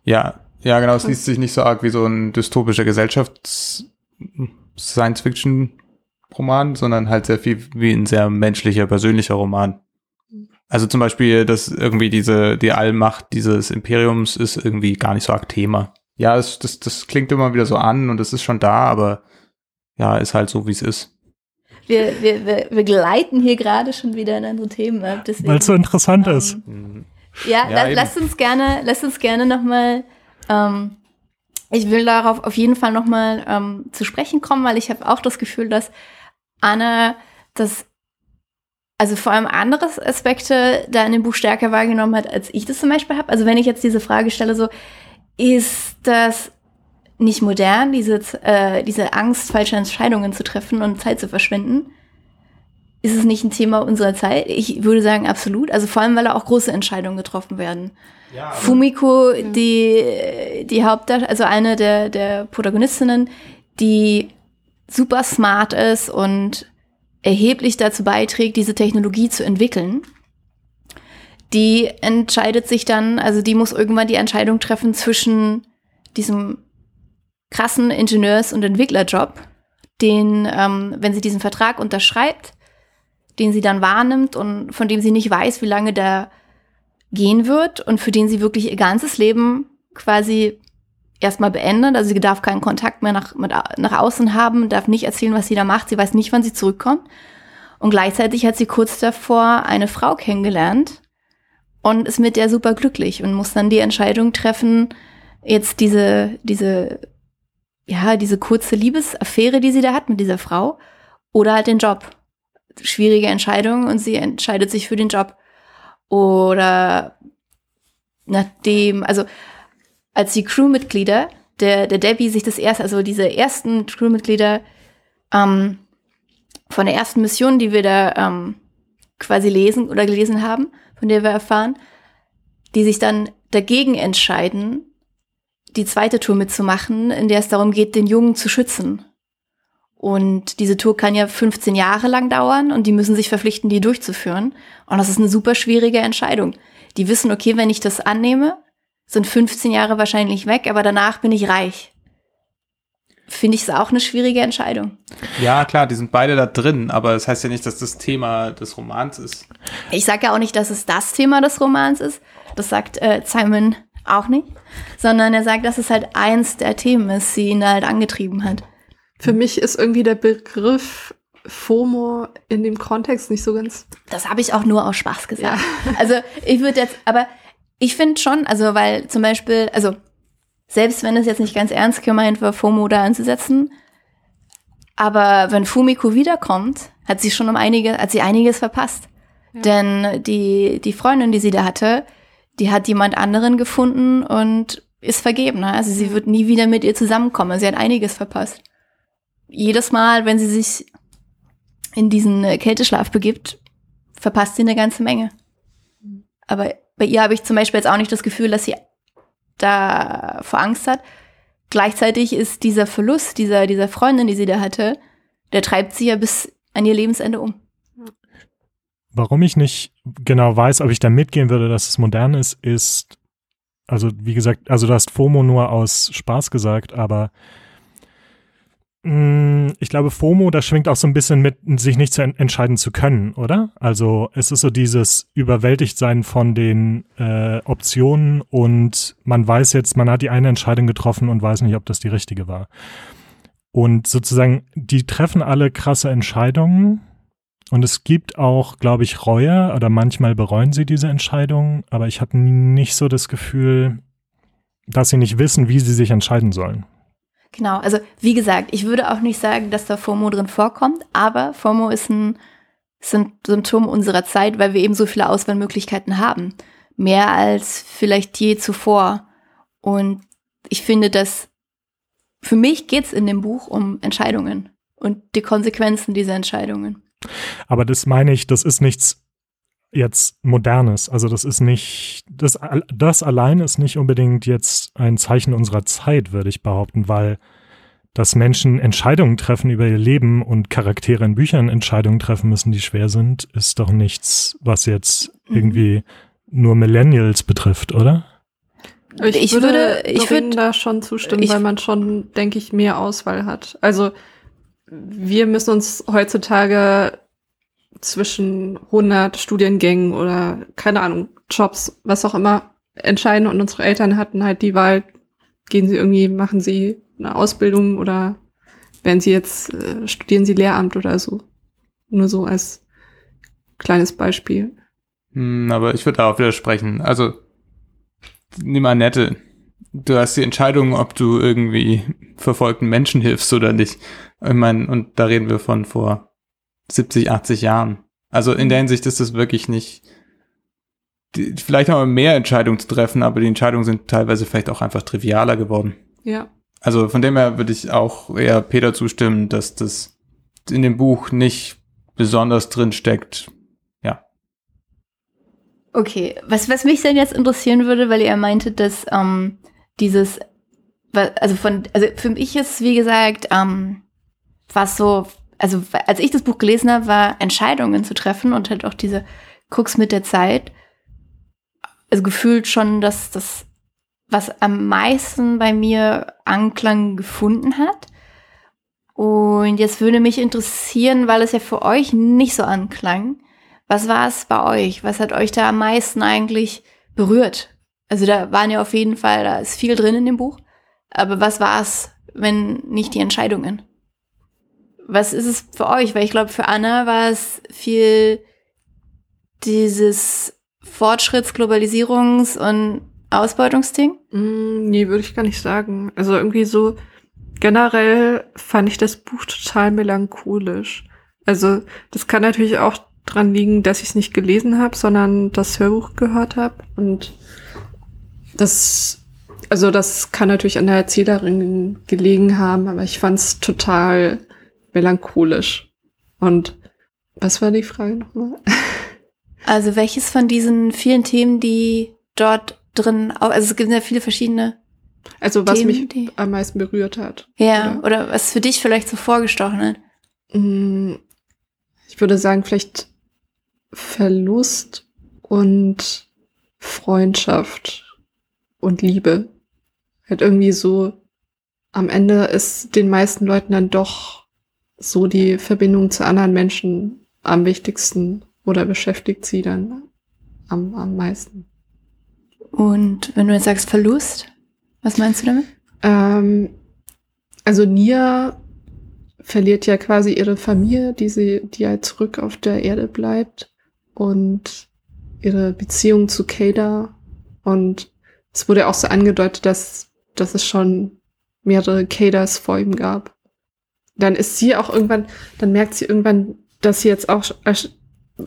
Ja, ja, genau, es liest sich nicht so arg wie so ein dystopischer Gesellschafts-Science-Fiction-Roman, sondern halt sehr viel wie ein sehr menschlicher, persönlicher Roman. Also zum Beispiel, dass irgendwie diese, die Allmacht dieses Imperiums ist irgendwie gar nicht so arg Thema. Ja, das, das, das klingt immer wieder so an und es ist schon da, aber ja, ist halt so, wie es ist. Wir, wir, wir, wir gleiten hier gerade schon wieder in andere Themen ab. Weil es so interessant ähm, ist. Ja, Ja, la, eben. lasst uns gerne, lasst uns gerne nochmal, ähm, ich will darauf auf jeden Fall nochmal ähm, zu sprechen kommen, weil ich habe auch das Gefühl, dass Anna das, also vor allem andere Aspekte da in dem Buch stärker wahrgenommen hat, als ich das zum Beispiel habe. Also wenn ich jetzt diese Frage stelle, so, ist das nicht modern, diese, äh, diese Angst, falsche Entscheidungen zu treffen und Zeit zu verschwenden? Ist es nicht ein Thema unserer Zeit? Ich würde sagen, absolut. Also vor allem, weil da auch große Entscheidungen getroffen werden. Fumiko, die, die Hauptdarstellerin, also eine der, der Protagonistinnen, die super smart ist und erheblich dazu beiträgt, diese Technologie zu entwickeln, die entscheidet sich dann, also die muss irgendwann die Entscheidung treffen zwischen diesem krassen Ingenieurs- und Entwicklerjob, den, ähm, wenn sie diesen Vertrag unterschreibt, den sie dann wahrnimmt und von dem sie nicht weiß, wie lange der gehen wird und für den sie wirklich ihr ganzes Leben quasi erstmal beendet. Also sie darf keinen Kontakt mehr nach, mit, nach außen haben, darf nicht erzählen, was sie da macht. Sie weiß nicht, wann sie zurückkommt. Und gleichzeitig hat sie kurz davor eine Frau kennengelernt und ist mit der super glücklich und muss dann die Entscheidung treffen, jetzt diese, diese, ja, diese kurze Liebesaffäre, die sie da hat mit dieser Frau oder halt den Job. Schwierige Entscheidung und sie entscheidet sich für den Job. Oder nachdem, also als die Crewmitglieder der, der Debbie sich das erste, also diese ersten Crewmitglieder ähm, von der ersten Mission, die wir da ähm, quasi lesen oder gelesen haben, von der wir erfahren, die sich dann dagegen entscheiden, die zweite Tour mitzumachen, in der es darum geht, den Jungen zu schützen. Und diese Tour kann ja 15 Jahre lang dauern und die müssen sich verpflichten, die durchzuführen. Und das ist eine super schwierige Entscheidung. Die wissen, okay, wenn ich das annehme, sind 15 Jahre wahrscheinlich weg, aber danach bin ich reich. Finde ich es auch eine schwierige Entscheidung. Ja, klar, die sind beide da drin, aber das heißt ja nicht, dass das Thema des Romans ist. Ich sage ja auch nicht, dass es das Thema des Romans ist. Das sagt äh, Simon auch nicht. Sondern er sagt, dass es halt eins der Themen ist, die ihn halt angetrieben hat. Für mich ist irgendwie der Begriff FOMO in dem Kontext nicht so ganz. Das habe ich auch nur aus Spaß gesagt. Also ich würde jetzt, aber ich finde schon, also weil zum Beispiel, also selbst wenn es jetzt nicht ganz ernst gemeint war, FOMO da anzusetzen, aber wenn Fumiko wiederkommt, hat sie schon um einige, hat sie einiges verpasst. Denn die, die Freundin, die sie da hatte, die hat jemand anderen gefunden und ist vergeben. Ne? Also sie wird nie wieder mit ihr zusammenkommen. Sie hat einiges verpasst. Jedes Mal, wenn sie sich in diesen äh, Kälteschlaf begibt, verpasst sie eine ganze Menge. Aber bei ihr habe ich zum Beispiel jetzt auch nicht das Gefühl, dass sie da vor Angst hat. Gleichzeitig ist dieser Verlust dieser, dieser Freundin, die sie da hatte, der treibt sie ja bis an ihr Lebensende um. Warum ich nicht genau weiß, ob ich da mitgehen würde, dass es modern ist, ist, also wie gesagt, also du hast FOMO nur aus Spaß gesagt, aber mh, ich glaube, FOMO, da schwingt auch so ein bisschen mit, sich nicht zu en entscheiden zu können, oder? Also es ist so dieses Überwältigtsein von den äh, Optionen und man weiß jetzt, man hat die eine Entscheidung getroffen und weiß nicht, ob das die richtige war. Und sozusagen, die treffen alle krasse Entscheidungen. Und es gibt auch, glaube ich, Reue oder manchmal bereuen sie diese Entscheidungen, aber ich habe nicht so das Gefühl, dass sie nicht wissen, wie sie sich entscheiden sollen. Genau, also wie gesagt, ich würde auch nicht sagen, dass da FOMO drin vorkommt, aber FOMO ist ein, ist ein Symptom unserer Zeit, weil wir eben so viele Auswahlmöglichkeiten haben. Mehr als vielleicht je zuvor. Und ich finde, dass für mich geht es in dem Buch um Entscheidungen und die Konsequenzen dieser Entscheidungen. Aber das meine ich, das ist nichts jetzt Modernes. Also das ist nicht, das, das allein ist nicht unbedingt jetzt ein Zeichen unserer Zeit, würde ich behaupten, weil dass Menschen Entscheidungen treffen über ihr Leben und Charaktere in Büchern Entscheidungen treffen müssen, die schwer sind, ist doch nichts, was jetzt mhm. irgendwie nur Millennials betrifft, oder? Ich, ich würde, würde ich würde da schon zustimmen, ich, weil man schon, denke ich, mehr Auswahl hat. Also wir müssen uns heutzutage zwischen 100 Studiengängen oder keine Ahnung Jobs, was auch immer entscheiden und unsere Eltern hatten halt die Wahl, gehen sie irgendwie, machen sie eine Ausbildung oder werden sie jetzt äh, studieren sie Lehramt oder so. Nur so als kleines Beispiel. Hm, aber ich würde auch widersprechen. Also nimm Annette. Du hast die Entscheidung, ob du irgendwie verfolgten Menschen hilfst oder nicht. Ich meine, und da reden wir von vor 70, 80 Jahren. Also in der Hinsicht ist es wirklich nicht, die, vielleicht haben wir mehr Entscheidungen zu treffen, aber die Entscheidungen sind teilweise vielleicht auch einfach trivialer geworden. Ja. Also von dem her würde ich auch eher Peter zustimmen, dass das in dem Buch nicht besonders drin steckt, Okay, was, was mich denn jetzt interessieren würde, weil ihr meintet, dass ähm, dieses, also von, also für mich ist, wie gesagt, ähm, was so, also als ich das Buch gelesen habe, war Entscheidungen zu treffen und halt auch diese Krux mit der Zeit, also gefühlt schon, dass das, was am meisten bei mir Anklang gefunden hat. Und jetzt würde mich interessieren, weil es ja für euch nicht so anklang, was war es bei euch? Was hat euch da am meisten eigentlich berührt? Also da waren ja auf jeden Fall, da ist viel drin in dem Buch. Aber was war es, wenn nicht die Entscheidungen? Was ist es für euch? Weil ich glaube, für Anna war es viel dieses Fortschritts-, Globalisierungs- und Ausbeutungsding? Mm, nee, würde ich gar nicht sagen. Also irgendwie so generell fand ich das Buch total melancholisch. Also das kann natürlich auch dran liegen, dass ich es nicht gelesen habe, sondern das Hörbuch gehört habe. Und das, also das kann natürlich an der Erzählerin gelegen haben, aber ich fand es total melancholisch. Und was war die Frage nochmal? Also welches von diesen vielen Themen, die dort drin, also es gibt ja viele verschiedene. Also was Themen, mich am meisten berührt hat. Ja, oder? oder was für dich vielleicht so vorgestochen hat. Mm, ich würde sagen, vielleicht Verlust und Freundschaft und Liebe. Halt irgendwie so, am Ende ist den meisten Leuten dann doch so die Verbindung zu anderen Menschen am wichtigsten oder beschäftigt sie dann am, am meisten. Und wenn du jetzt sagst Verlust, was meinst du damit? Ähm, also Nia verliert ja quasi ihre Familie, die sie, die ja zurück auf der Erde bleibt und ihre Beziehung zu Kada. Und es wurde auch so angedeutet, dass, dass es schon mehrere Kadas vor ihm gab. Dann ist sie auch irgendwann, dann merkt sie irgendwann, dass sie jetzt auch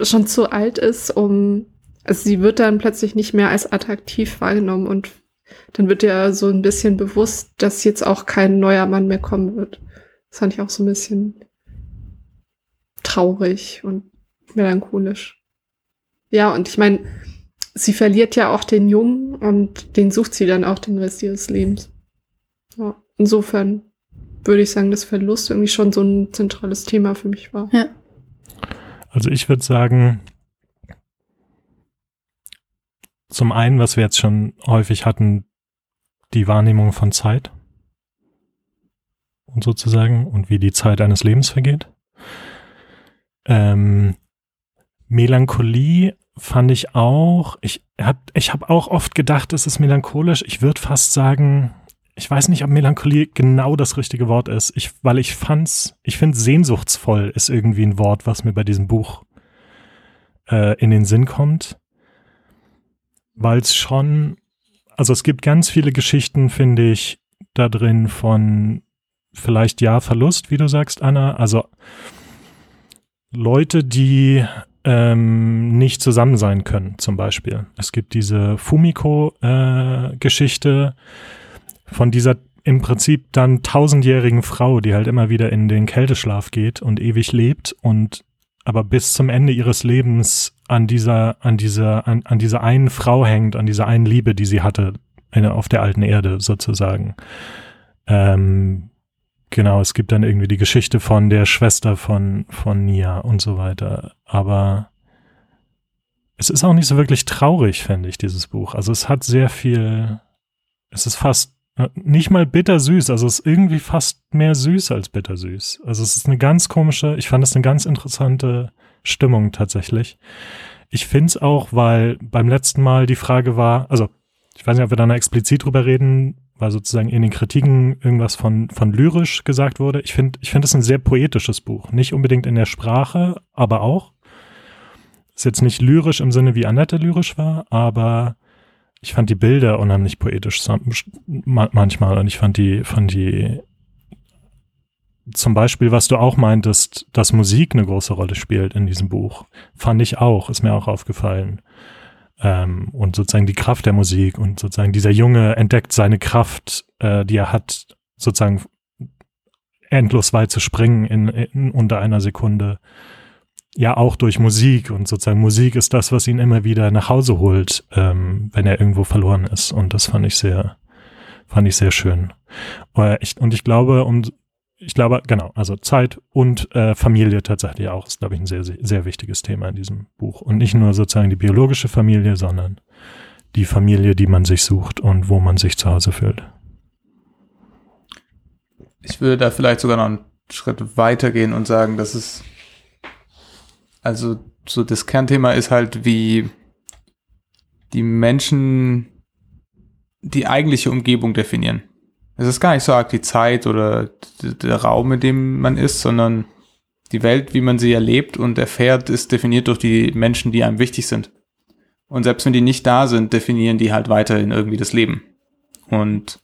schon zu alt ist, um, also sie wird dann plötzlich nicht mehr als attraktiv wahrgenommen und dann wird ihr so ein bisschen bewusst, dass jetzt auch kein neuer Mann mehr kommen wird. Das fand ich auch so ein bisschen traurig und melancholisch. Ja, und ich meine, sie verliert ja auch den Jungen und den sucht sie dann auch den Rest ihres Lebens. Ja, insofern würde ich sagen, dass Verlust irgendwie schon so ein zentrales Thema für mich war. Ja. Also ich würde sagen, zum einen, was wir jetzt schon häufig hatten, die Wahrnehmung von Zeit und sozusagen und wie die Zeit eines Lebens vergeht. Ähm, Melancholie fand ich auch. Ich habe ich hab auch oft gedacht, es ist melancholisch. Ich würde fast sagen, ich weiß nicht, ob Melancholie genau das richtige Wort ist. Ich, weil ich fand's, ich finde sehnsuchtsvoll ist irgendwie ein Wort, was mir bei diesem Buch äh, in den Sinn kommt. Weil es schon, also es gibt ganz viele Geschichten, finde ich, da drin von vielleicht ja Verlust, wie du sagst, Anna. Also Leute, die ähm, nicht zusammen sein können, zum Beispiel. Es gibt diese Fumiko-Geschichte äh, von dieser im Prinzip dann tausendjährigen Frau, die halt immer wieder in den Kälteschlaf geht und ewig lebt und aber bis zum Ende ihres Lebens an dieser, an dieser, an, an dieser einen Frau hängt, an dieser einen Liebe, die sie hatte auf der alten Erde sozusagen. Ähm, Genau, es gibt dann irgendwie die Geschichte von der Schwester von, von Nia und so weiter. Aber es ist auch nicht so wirklich traurig, fände ich, dieses Buch. Also es hat sehr viel, es ist fast nicht mal bittersüß, also es ist irgendwie fast mehr süß als bittersüß. Also es ist eine ganz komische, ich fand es eine ganz interessante Stimmung tatsächlich. Ich finde es auch, weil beim letzten Mal die Frage war, also ich weiß nicht, ob wir da explizit drüber reden, weil sozusagen in den Kritiken irgendwas von, von lyrisch gesagt wurde. Ich finde, ich finde es ein sehr poetisches Buch. Nicht unbedingt in der Sprache, aber auch. Ist jetzt nicht lyrisch im Sinne, wie Annette lyrisch war, aber ich fand die Bilder unheimlich poetisch manchmal und ich fand die, fand die zum Beispiel, was du auch meintest, dass Musik eine große Rolle spielt in diesem Buch, fand ich auch, ist mir auch aufgefallen. Ähm, und sozusagen die Kraft der Musik und sozusagen dieser Junge entdeckt seine Kraft, äh, die er hat, sozusagen endlos weit zu springen in, in unter einer Sekunde. Ja, auch durch Musik und sozusagen Musik ist das, was ihn immer wieder nach Hause holt, ähm, wenn er irgendwo verloren ist. Und das fand ich sehr, fand ich sehr schön. Äh, und ich glaube, um ich glaube, genau, also Zeit und äh, Familie tatsächlich auch ist, glaube ich, ein sehr, sehr wichtiges Thema in diesem Buch. Und nicht nur sozusagen die biologische Familie, sondern die Familie, die man sich sucht und wo man sich zu Hause fühlt. Ich würde da vielleicht sogar noch einen Schritt weiter gehen und sagen, dass es, also so das Kernthema ist halt, wie die Menschen die eigentliche Umgebung definieren. Es ist gar nicht so arg die Zeit oder der Raum, in dem man ist, sondern die Welt, wie man sie erlebt und erfährt, ist definiert durch die Menschen, die einem wichtig sind. Und selbst wenn die nicht da sind, definieren die halt weiterhin irgendwie das Leben. Und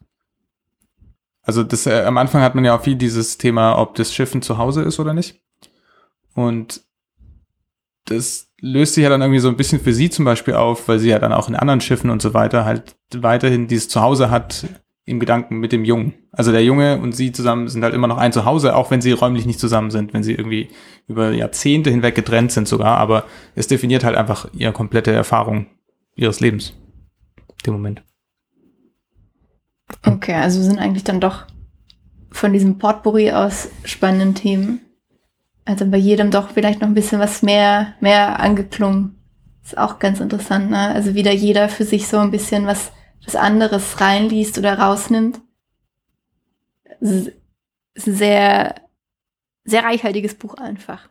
also das äh, am Anfang hat man ja auch viel dieses Thema, ob das Schiffen zu Hause ist oder nicht. Und das löst sich ja dann irgendwie so ein bisschen für sie zum Beispiel auf, weil sie ja dann auch in anderen Schiffen und so weiter halt weiterhin dieses Zuhause hat, im Gedanken mit dem Jungen. Also der Junge und sie zusammen sind halt immer noch ein Zuhause, auch wenn sie räumlich nicht zusammen sind, wenn sie irgendwie über Jahrzehnte hinweg getrennt sind sogar, aber es definiert halt einfach ihre komplette Erfahrung ihres Lebens. Dem Moment. Okay, also wir sind eigentlich dann doch von diesem Potpourri aus spannenden Themen. Also bei jedem doch vielleicht noch ein bisschen was mehr, mehr angeklungen. Ist auch ganz interessant, ne? Also wieder jeder für sich so ein bisschen was was anderes reinliest oder rausnimmt. Ist ein sehr, sehr reichhaltiges Buch einfach.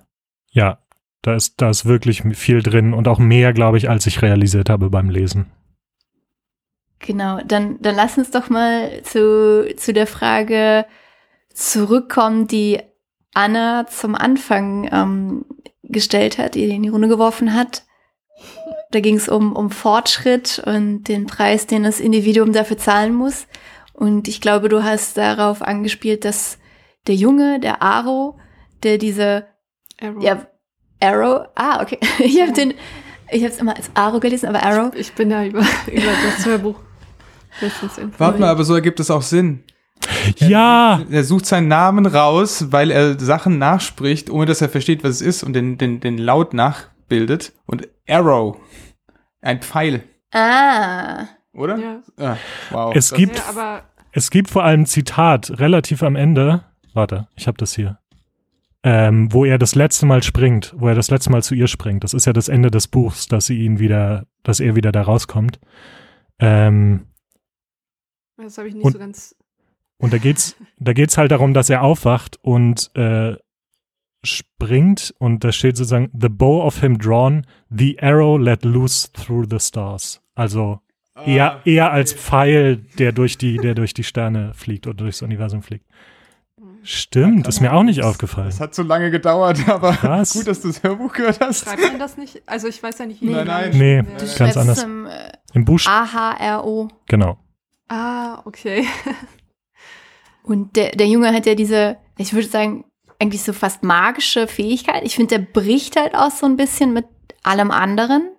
Ja, da ist, da ist wirklich viel drin und auch mehr, glaube ich, als ich realisiert habe beim Lesen. Genau, dann, dann lass uns doch mal zu, zu der Frage zurückkommen, die Anna zum Anfang ähm, gestellt hat, die in die Runde geworfen hat. Da ging es um, um Fortschritt und den Preis, den das Individuum dafür zahlen muss. Und ich glaube, du hast darauf angespielt, dass der Junge, der Aro, der diese Arrow. Ja, Arrow. Ah, okay. Ich habe den, ich habe es immer als Aro gelesen, aber Arrow. Ich bin ja über, über das Hörbuch. Warte mal, aber so ergibt es auch Sinn. Ja. Er, er, sucht seinen Namen raus, weil er Sachen nachspricht, ohne dass er versteht, was es ist und den, den, den Laut nachbildet. Und Arrow ein Pfeil. Ah. Oder? Ja. Ah, wow. Es gibt, ja, es gibt vor allem ein Zitat relativ am Ende. Warte, ich habe das hier. ähm, wo er das letzte Mal springt, wo er das letzte Mal zu ihr springt. Das ist ja das Ende des Buchs, dass sie ihn wieder, dass er wieder da rauskommt. Ähm, Das habe ich nicht Und- so ganz. Und da geht's, da geht's halt darum, dass er aufwacht und äh, springt und da steht sozusagen the bow of him drawn, the arrow let loose through the stars. Also eher, eher als Pfeil, der durch die, der durch die Sterne fliegt oder durchs Universum fliegt. Stimmt, ist mir auch nicht aufgefallen. Es hat so lange gedauert, aber Krass. gut, dass du das Hörbuch gehört hast. Schreibt man das nicht? Also ich weiß ja nicht, wie Nein, nein. Nee. Du Ganz anders. im äh, Im Buch, A-H-R-O. genau. Ah, okay. Und der, der Junge hat ja diese, ich würde sagen, eigentlich so fast magische Fähigkeit. Ich finde, der bricht halt auch so ein bisschen mit allem anderen,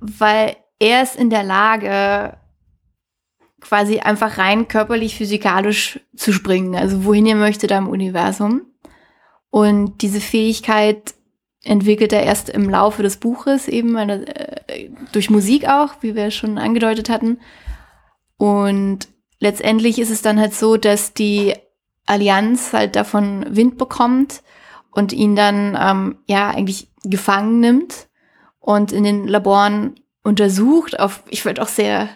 weil er ist in der Lage, quasi einfach rein körperlich, physikalisch zu springen, also wohin er möchte da im Universum. Und diese Fähigkeit entwickelt er erst im Laufe des Buches, eben eine, äh, durch Musik auch, wie wir schon angedeutet hatten. Und letztendlich ist es dann halt so, dass die Allianz halt davon Wind bekommt und ihn dann ähm, ja eigentlich gefangen nimmt und in den Laboren untersucht. Auf, ich würde auch sehr,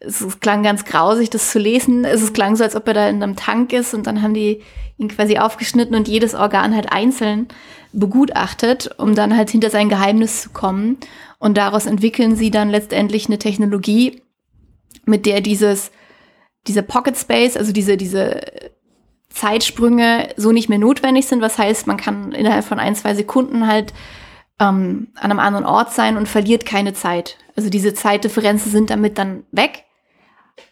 es, es klang ganz grausig, das zu lesen. Es, es klang so, als ob er da in einem Tank ist und dann haben die ihn quasi aufgeschnitten und jedes Organ halt einzeln begutachtet, um dann halt hinter sein Geheimnis zu kommen. Und daraus entwickeln sie dann letztendlich eine Technologie, mit der dieses, dieser Pocket Space, also diese, diese Zeitsprünge so nicht mehr notwendig sind. Was heißt, man kann innerhalb von ein, zwei Sekunden halt ähm, an einem anderen Ort sein und verliert keine Zeit. Also diese Zeitdifferenzen sind damit dann weg.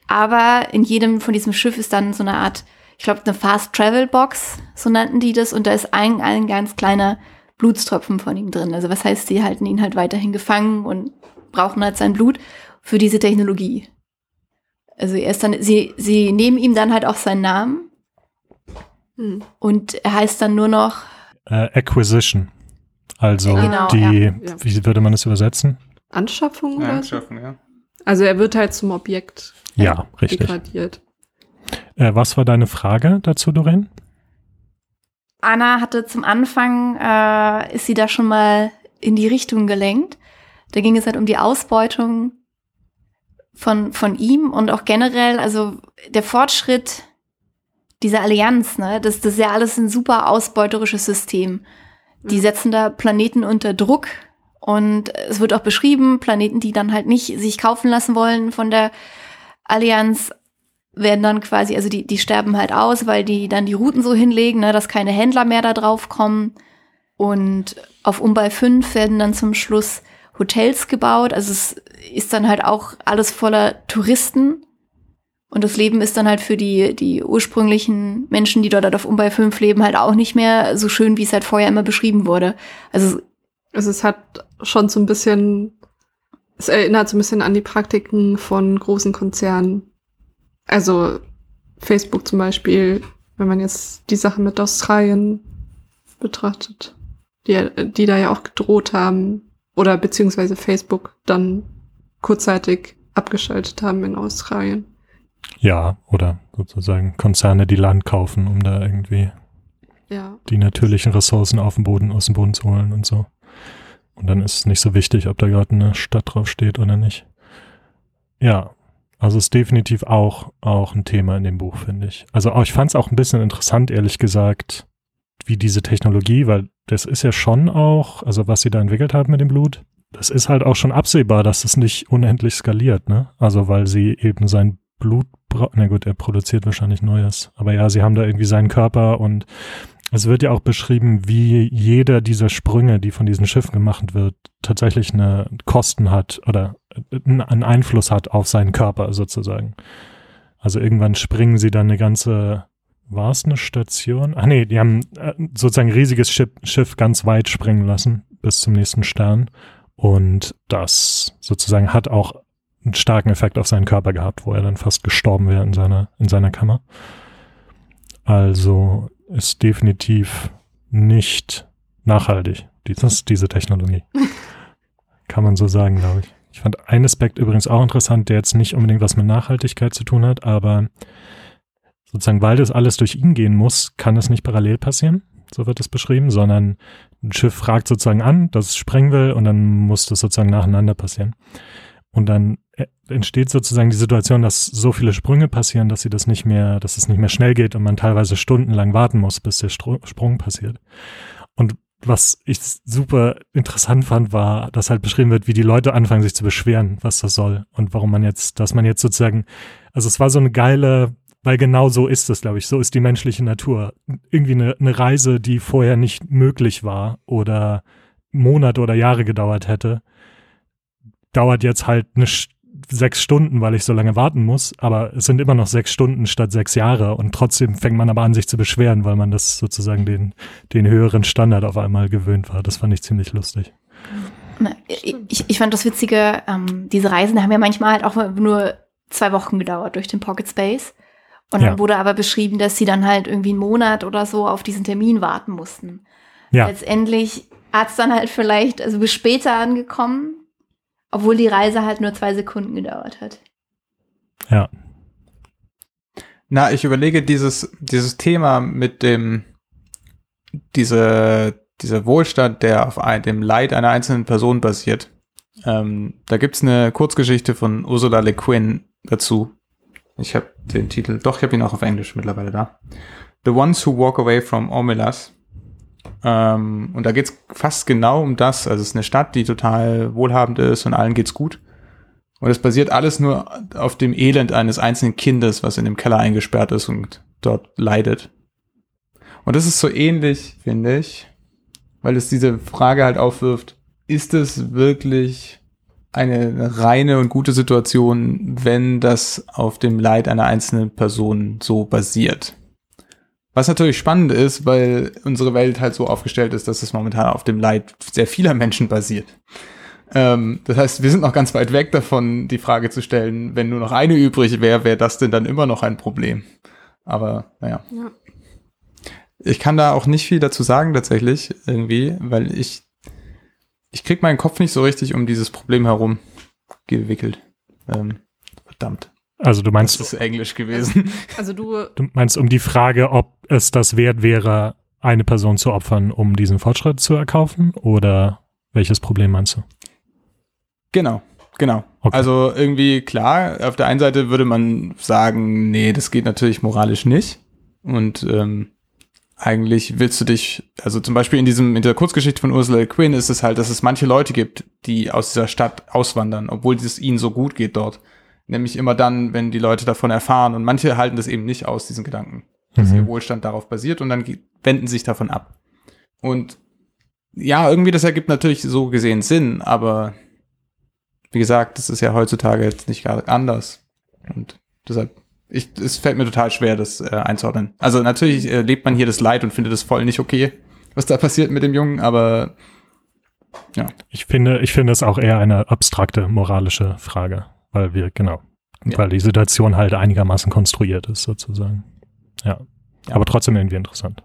Aber in jedem von diesem Schiff ist dann so eine Art, ich glaube, eine Fast Travel Box, so nannten die das. Und da ist ein, ein ganz kleiner Blutstropfen von ihm drin. Also was heißt, sie halten ihn halt weiterhin gefangen und brauchen halt sein Blut für diese Technologie. Also er ist dann, sie, sie nehmen ihm dann halt auch seinen Namen Hm. und er heißt dann nur noch, Äh, Acquisition. Also Genau, die, ja. Ja. wie würde man das übersetzen? Anschaffung Ja, oder so? schaffen, ja. Also er wird halt zum Objekt Ja, richtig. degradiert. Äh, was war deine Frage dazu, Doreen? Anna hatte zum Anfang, äh, ist sie da schon mal in die Richtung gelenkt. Da ging es halt um die Ausbeutung von, von ihm und auch generell, also der Fortschritt dieser Allianz, ne, das, das ist ja alles ein super ausbeuterisches System. Die Mhm. setzen da Planeten unter Druck und es wird auch beschrieben, Planeten, die dann halt nicht sich kaufen lassen wollen von der Allianz, werden dann quasi, also die, die sterben halt aus, weil die dann die Routen so hinlegen, ne, dass keine Händler mehr da drauf kommen. Und auf Umbal 5 werden dann zum Schluss Hotels gebaut. Also es ist dann halt auch alles voller Touristen. Und das Leben ist dann halt für die, die ursprünglichen Menschen, die dort auf Umbal 5 leben, halt auch nicht mehr so schön, wie es halt vorher immer beschrieben wurde. Also Also es hat schon so ein bisschen, es erinnert so ein bisschen an die Praktiken von großen Konzernen. Also Facebook zum Beispiel, wenn man jetzt die Sache mit Australien betrachtet, die, die da ja auch gedroht haben, oder beziehungsweise Facebook dann kurzzeitig abgeschaltet haben in Australien. Ja, oder sozusagen Konzerne, die Land kaufen, um da irgendwie Ja. die natürlichen Ressourcen auf dem Boden, aus dem Boden zu holen und so. Und dann ist es nicht so wichtig, ob da gerade eine Stadt drauf steht oder nicht. Ja, also ist definitiv auch, auch ein Thema in dem Buch, finde ich. Also auch, ich fand es auch ein bisschen interessant, ehrlich gesagt, wie diese Technologie, weil das ist ja schon auch, also was sie da entwickelt haben mit dem Blut, das ist halt auch schon absehbar, dass es nicht unendlich skaliert, ne? Also weil sie eben sein Blut, na gut, er produziert wahrscheinlich Neues, aber ja, sie haben da irgendwie seinen Körper und es wird ja auch beschrieben, wie jeder dieser Sprünge, die von diesen Schiffen gemacht wird, tatsächlich eine Kosten hat oder einen Einfluss hat auf seinen Körper sozusagen. Also irgendwann springen sie dann eine ganze, war es eine Station? Ah nee, die haben äh, sozusagen ein riesiges Schiff, Schiff ganz weit springen lassen bis zum nächsten Stern und das sozusagen hat auch einen starken Effekt auf seinen Körper gehabt, wo er dann fast gestorben wäre in seiner, in seiner Kammer. Also ist definitiv nicht nachhaltig, dieses, diese Technologie. Kann man so sagen, glaube ich. Ich fand einen Aspekt übrigens auch interessant, der jetzt nicht unbedingt was mit Nachhaltigkeit zu tun hat, aber sozusagen, weil das alles durch ihn gehen muss, kann es nicht parallel passieren. so wird es beschrieben, sondern ein Schiff fragt sozusagen an, dass es sprengen will und dann muss das sozusagen nacheinander passieren. Und dann äh, entsteht sozusagen die Situation, dass so viele Sprünge passieren, dass sie das nicht mehr, dass es nicht mehr schnell geht und man teilweise stundenlang warten muss, bis der Stro Sprung passiert. Und was ich super interessant fand, war, dass halt beschrieben wird, wie die Leute anfangen, sich zu beschweren, was das soll und warum man jetzt, dass man jetzt sozusagen, also es war so eine geile, weil genau so ist es, glaube ich, so ist die menschliche Natur. Irgendwie eine, eine Reise, die vorher nicht möglich war oder Monate oder Jahre gedauert hätte, dauert jetzt halt eine sechs Stunden, weil ich so lange warten muss, aber es sind immer noch sechs Stunden statt sechs Jahre und trotzdem fängt man aber an, sich zu beschweren, weil man das sozusagen den, den höheren Standard auf einmal gewöhnt war. Das fand ich ziemlich lustig. Ich, ich fand das Witzige, ähm, diese Reisen haben ja manchmal halt auch nur zwei Wochen gedauert durch den Pocket Space. Und dann ja. wurde aber beschrieben, dass sie dann halt irgendwie einen Monat oder so auf diesen Termin warten mussten. Ja. Letztendlich hat es dann halt vielleicht, also bis später angekommen, obwohl die Reise halt nur zwei Sekunden gedauert hat. Ja. Na, ich überlege dieses, dieses Thema mit dem, diese, dieser Wohlstand, der auf ein, dem Leid einer einzelnen Person basiert. Ähm, da gibt's eine Kurzgeschichte von Ursula Le Guin dazu. Ich habe den Titel, doch, ich habe ihn auch auf Englisch mittlerweile da. The Ones Who Walk Away from Omelas ähm, und da geht's fast genau um das. Also es ist eine Stadt, die total wohlhabend ist und allen geht's gut. Und es basiert alles nur auf dem Elend eines einzelnen Kindes, was in dem Keller eingesperrt ist und dort leidet. Und das ist so ähnlich, finde ich, weil es diese Frage halt aufwirft, ist es wirklich eine reine und gute Situation, wenn das auf dem Leid einer einzelnen Person so basiert? Was natürlich spannend ist, weil unsere Welt halt so aufgestellt ist, dass es momentan auf dem Leid sehr vieler Menschen basiert. Ähm, das heißt, wir sind noch ganz weit weg davon, die Frage zu stellen, wenn nur noch eine übrig wäre, wäre das denn dann immer noch ein Problem? Aber naja. Ja. Ich kann da auch nicht viel dazu sagen tatsächlich, irgendwie, weil ich, ich krieg meinen Kopf nicht so richtig um dieses Problem herum gewickelt. Ähm, verdammt. Also du meinst. Das ist Englisch gewesen. Also du. Du meinst um die Frage, ob es das wert wäre, eine Person zu opfern, um diesen Fortschritt zu erkaufen? Oder welches Problem meinst du? Genau, genau. Okay. Also irgendwie klar, auf der einen Seite würde man sagen, nee, das geht natürlich moralisch nicht. Und ähm, eigentlich willst du dich, also zum Beispiel in diesem, in der Kurzgeschichte von Ursula Guin ist es halt, dass es manche Leute gibt, die aus dieser Stadt auswandern, obwohl es ihnen so gut geht dort. Nämlich immer dann, wenn die Leute davon erfahren. Und manche halten das eben nicht aus, diesen Gedanken, dass mhm. ihr Wohlstand darauf basiert und dann wenden sich davon ab. Und ja, irgendwie das ergibt natürlich so gesehen Sinn, aber wie gesagt, das ist ja heutzutage jetzt nicht gerade anders. Und deshalb, ich, es fällt mir total schwer, das äh, einzuordnen. Also natürlich äh, lebt man hier das Leid und findet es voll nicht okay, was da passiert mit dem Jungen, aber ja. Ich finde, ich finde es auch eher eine abstrakte moralische Frage weil wir, genau, ja. weil die Situation halt einigermaßen konstruiert ist, sozusagen. Ja. ja. Aber trotzdem irgendwie interessant.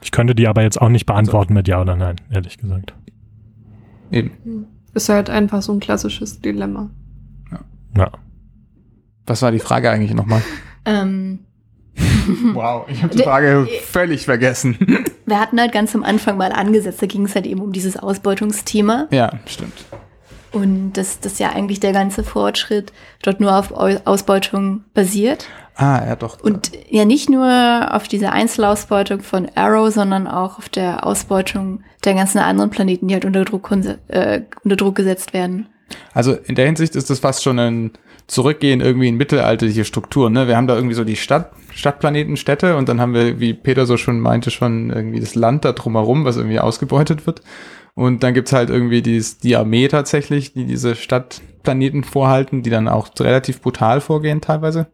Ich könnte die aber jetzt auch nicht beantworten mit Ja oder Nein, ehrlich gesagt. Eben. Ist halt einfach so ein klassisches Dilemma. Ja. ja. Was war die Frage eigentlich nochmal? Ähm. wow, ich habe die Frage völlig vergessen. Wir hatten halt ganz am Anfang mal angesetzt, da ging es halt eben um dieses Ausbeutungsthema. Ja, stimmt. Und dass das ja eigentlich der ganze Fortschritt dort nur auf Ausbeutung basiert. Ah, ja doch. Und ja nicht nur auf diese Einzelausbeutung von Arrow, sondern auch auf der Ausbeutung der ganzen anderen Planeten, die halt unter Druck, äh, unter Druck gesetzt werden. Also in der Hinsicht ist das fast schon ein Zurückgehen irgendwie in mittelalterliche Strukturen. Ne? Wir haben da irgendwie so die Stadt, Stadtplaneten, Städte und dann haben wir, wie Peter so schon meinte, schon irgendwie das Land da drumherum, was irgendwie ausgebeutet wird. Und dann gibt's halt irgendwie dieses, die Armee tatsächlich, die diese Stadtplaneten vorhalten, die dann auch relativ brutal vorgehen teilweise.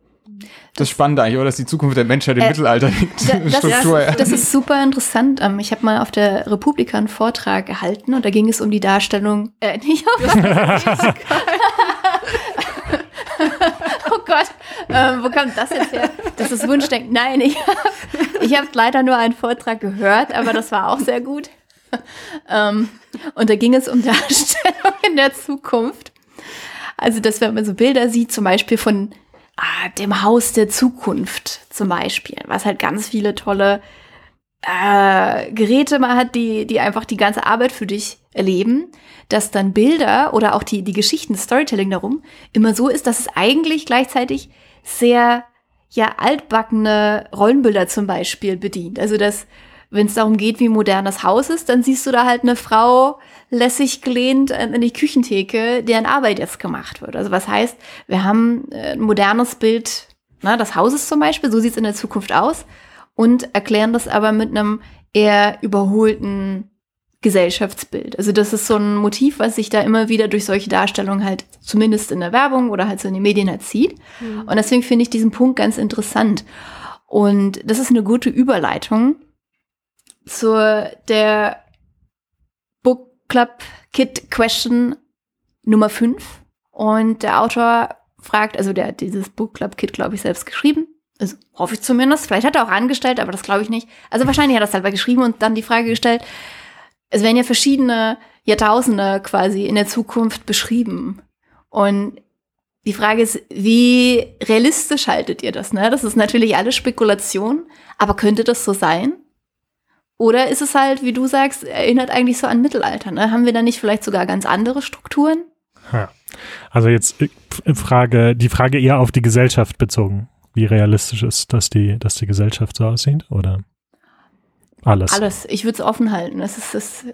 Das ist spannend eigentlich, oder? Dass die Zukunft der Menschheit im äh, Mittelalter liegt. Das, Struktur, ja. das ist super interessant. Ähm, ich habe mal auf der Republika einen Vortrag gehalten und da ging es um die Darstellung, äh, nicht auf Oh Gott, ähm, wo kommt das jetzt her? Das ist Wunschdenken. Nein, ich habe ich hab leider nur einen Vortrag gehört, aber das war auch sehr gut. ähm, und da ging es um Darstellung in der Zukunft. Also, dass wenn man so Bilder sieht, zum Beispiel von ah, dem Haus der Zukunft zum Beispiel, was halt ganz viele tolle äh, Geräte mal hat, die, die einfach die ganze Arbeit für dich erleben, dass dann Bilder oder auch die, die Geschichten, Storytelling darum immer so ist, dass es eigentlich gleichzeitig sehr ja altbackene Rollenbilder zum Beispiel bedient. Also dass wenn es darum geht, wie modern das Haus ist, dann siehst du da halt eine Frau lässig gelehnt an die Küchentheke, deren Arbeit jetzt gemacht wird. Also was heißt, wir haben äh, ein modernes Bild na, des Hauses zum Beispiel, so sieht es in der Zukunft aus, und erklären das aber mit einem eher überholten Gesellschaftsbild. Also das ist so ein Motiv, was sich da immer wieder durch solche Darstellungen halt zumindest in der Werbung oder halt so in den Medien halt zieht. Mhm. Und deswegen finde ich diesen Punkt ganz interessant. Und das ist eine gute Überleitung zur der Book Club Kit Question Nummer 5. Und der Autor fragt, also der hat dieses Book Club Kit, glaube ich, selbst geschrieben. Also hoffe ich zumindest. Vielleicht hat er auch angestellt, aber das glaube ich nicht. Also wahrscheinlich hat er es selber geschrieben und dann die Frage gestellt, es werden ja verschiedene Jahrtausende quasi in der Zukunft beschrieben. Und die Frage ist, wie realistisch haltet ihr das? Ne? Das ist natürlich alles Spekulation, aber könnte das so sein? Oder ist es halt, wie du sagst, erinnert eigentlich so an Mittelalter? Ne? Haben wir da nicht vielleicht sogar ganz andere Strukturen? Also jetzt äh, Frage, die Frage eher auf die Gesellschaft bezogen. Wie realistisch ist, dass die, dass die Gesellschaft so aussieht? Oder? Alles. Alles. Ich würde es offen halten. Das ist das,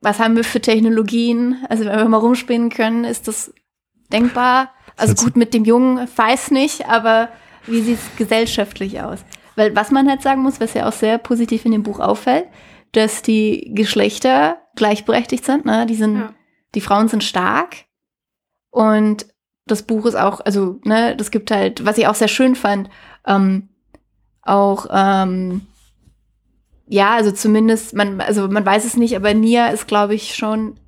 was haben wir für Technologien? Also wenn wir mal rumspielen können, ist das denkbar? Also gut, mit dem Jungen weiß nicht, aber wie sieht es gesellschaftlich aus? Weil was man halt sagen muss, was ja auch sehr positiv in dem Buch auffällt, dass die Geschlechter gleichberechtigt sind. Ne? Die sind, ja. die Frauen sind stark und das Buch ist auch, also ne, das gibt halt, was ich auch sehr schön fand, ähm, auch ähm, ja, also zumindest, man, also man weiß es nicht, aber Nia ist, glaube ich, schon.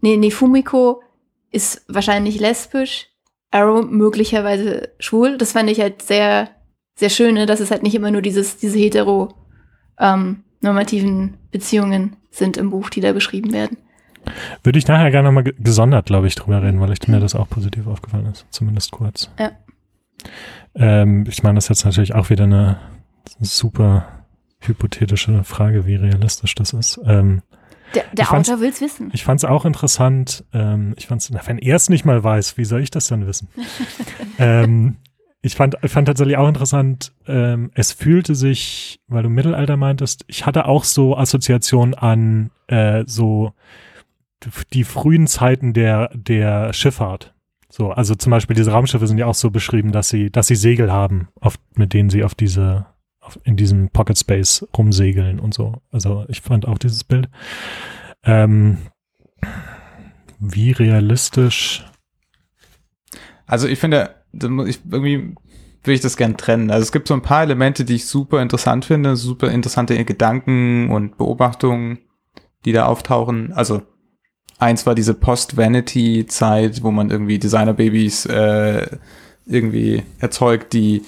Nee, nee, Fumiko ist wahrscheinlich lesbisch, Arrow möglicherweise schwul. Das fand ich halt sehr, sehr schön, ne? dass es halt nicht immer nur dieses, diese hetero ähm, normativen Beziehungen sind im Buch, die da beschrieben werden. Würde ich nachher gerne nochmal gesondert, glaube ich, drüber reden, weil ich mir das auch positiv aufgefallen ist. Zumindest kurz. Ja. Ähm, ich meine, das ist jetzt natürlich auch wieder eine super hypothetische Frage, wie realistisch das ist. Ähm, der, der Autor will es wissen. Ich fand es auch interessant. Ähm, ich fand's, wenn er es nicht mal weiß, wie soll ich das dann wissen? ähm, ich fand, fand tatsächlich auch interessant, ähm, es fühlte sich, weil du Mittelalter meintest, ich hatte auch so Assoziationen an äh, so die frühen Zeiten der, der Schifffahrt. So, also zum Beispiel diese Raumschiffe sind ja auch so beschrieben, dass sie, dass sie Segel haben, auf, mit denen sie auf diese in diesem Pocket Space rumsegeln und so. Also ich fand auch dieses Bild. Ähm, wie realistisch? Also ich finde, ich, irgendwie will ich das gern trennen. Also es gibt so ein paar Elemente, die ich super interessant finde, super interessante Gedanken und Beobachtungen, die da auftauchen. Also eins war diese Post-Vanity-Zeit, wo man irgendwie Designer-Babys äh, irgendwie erzeugt, die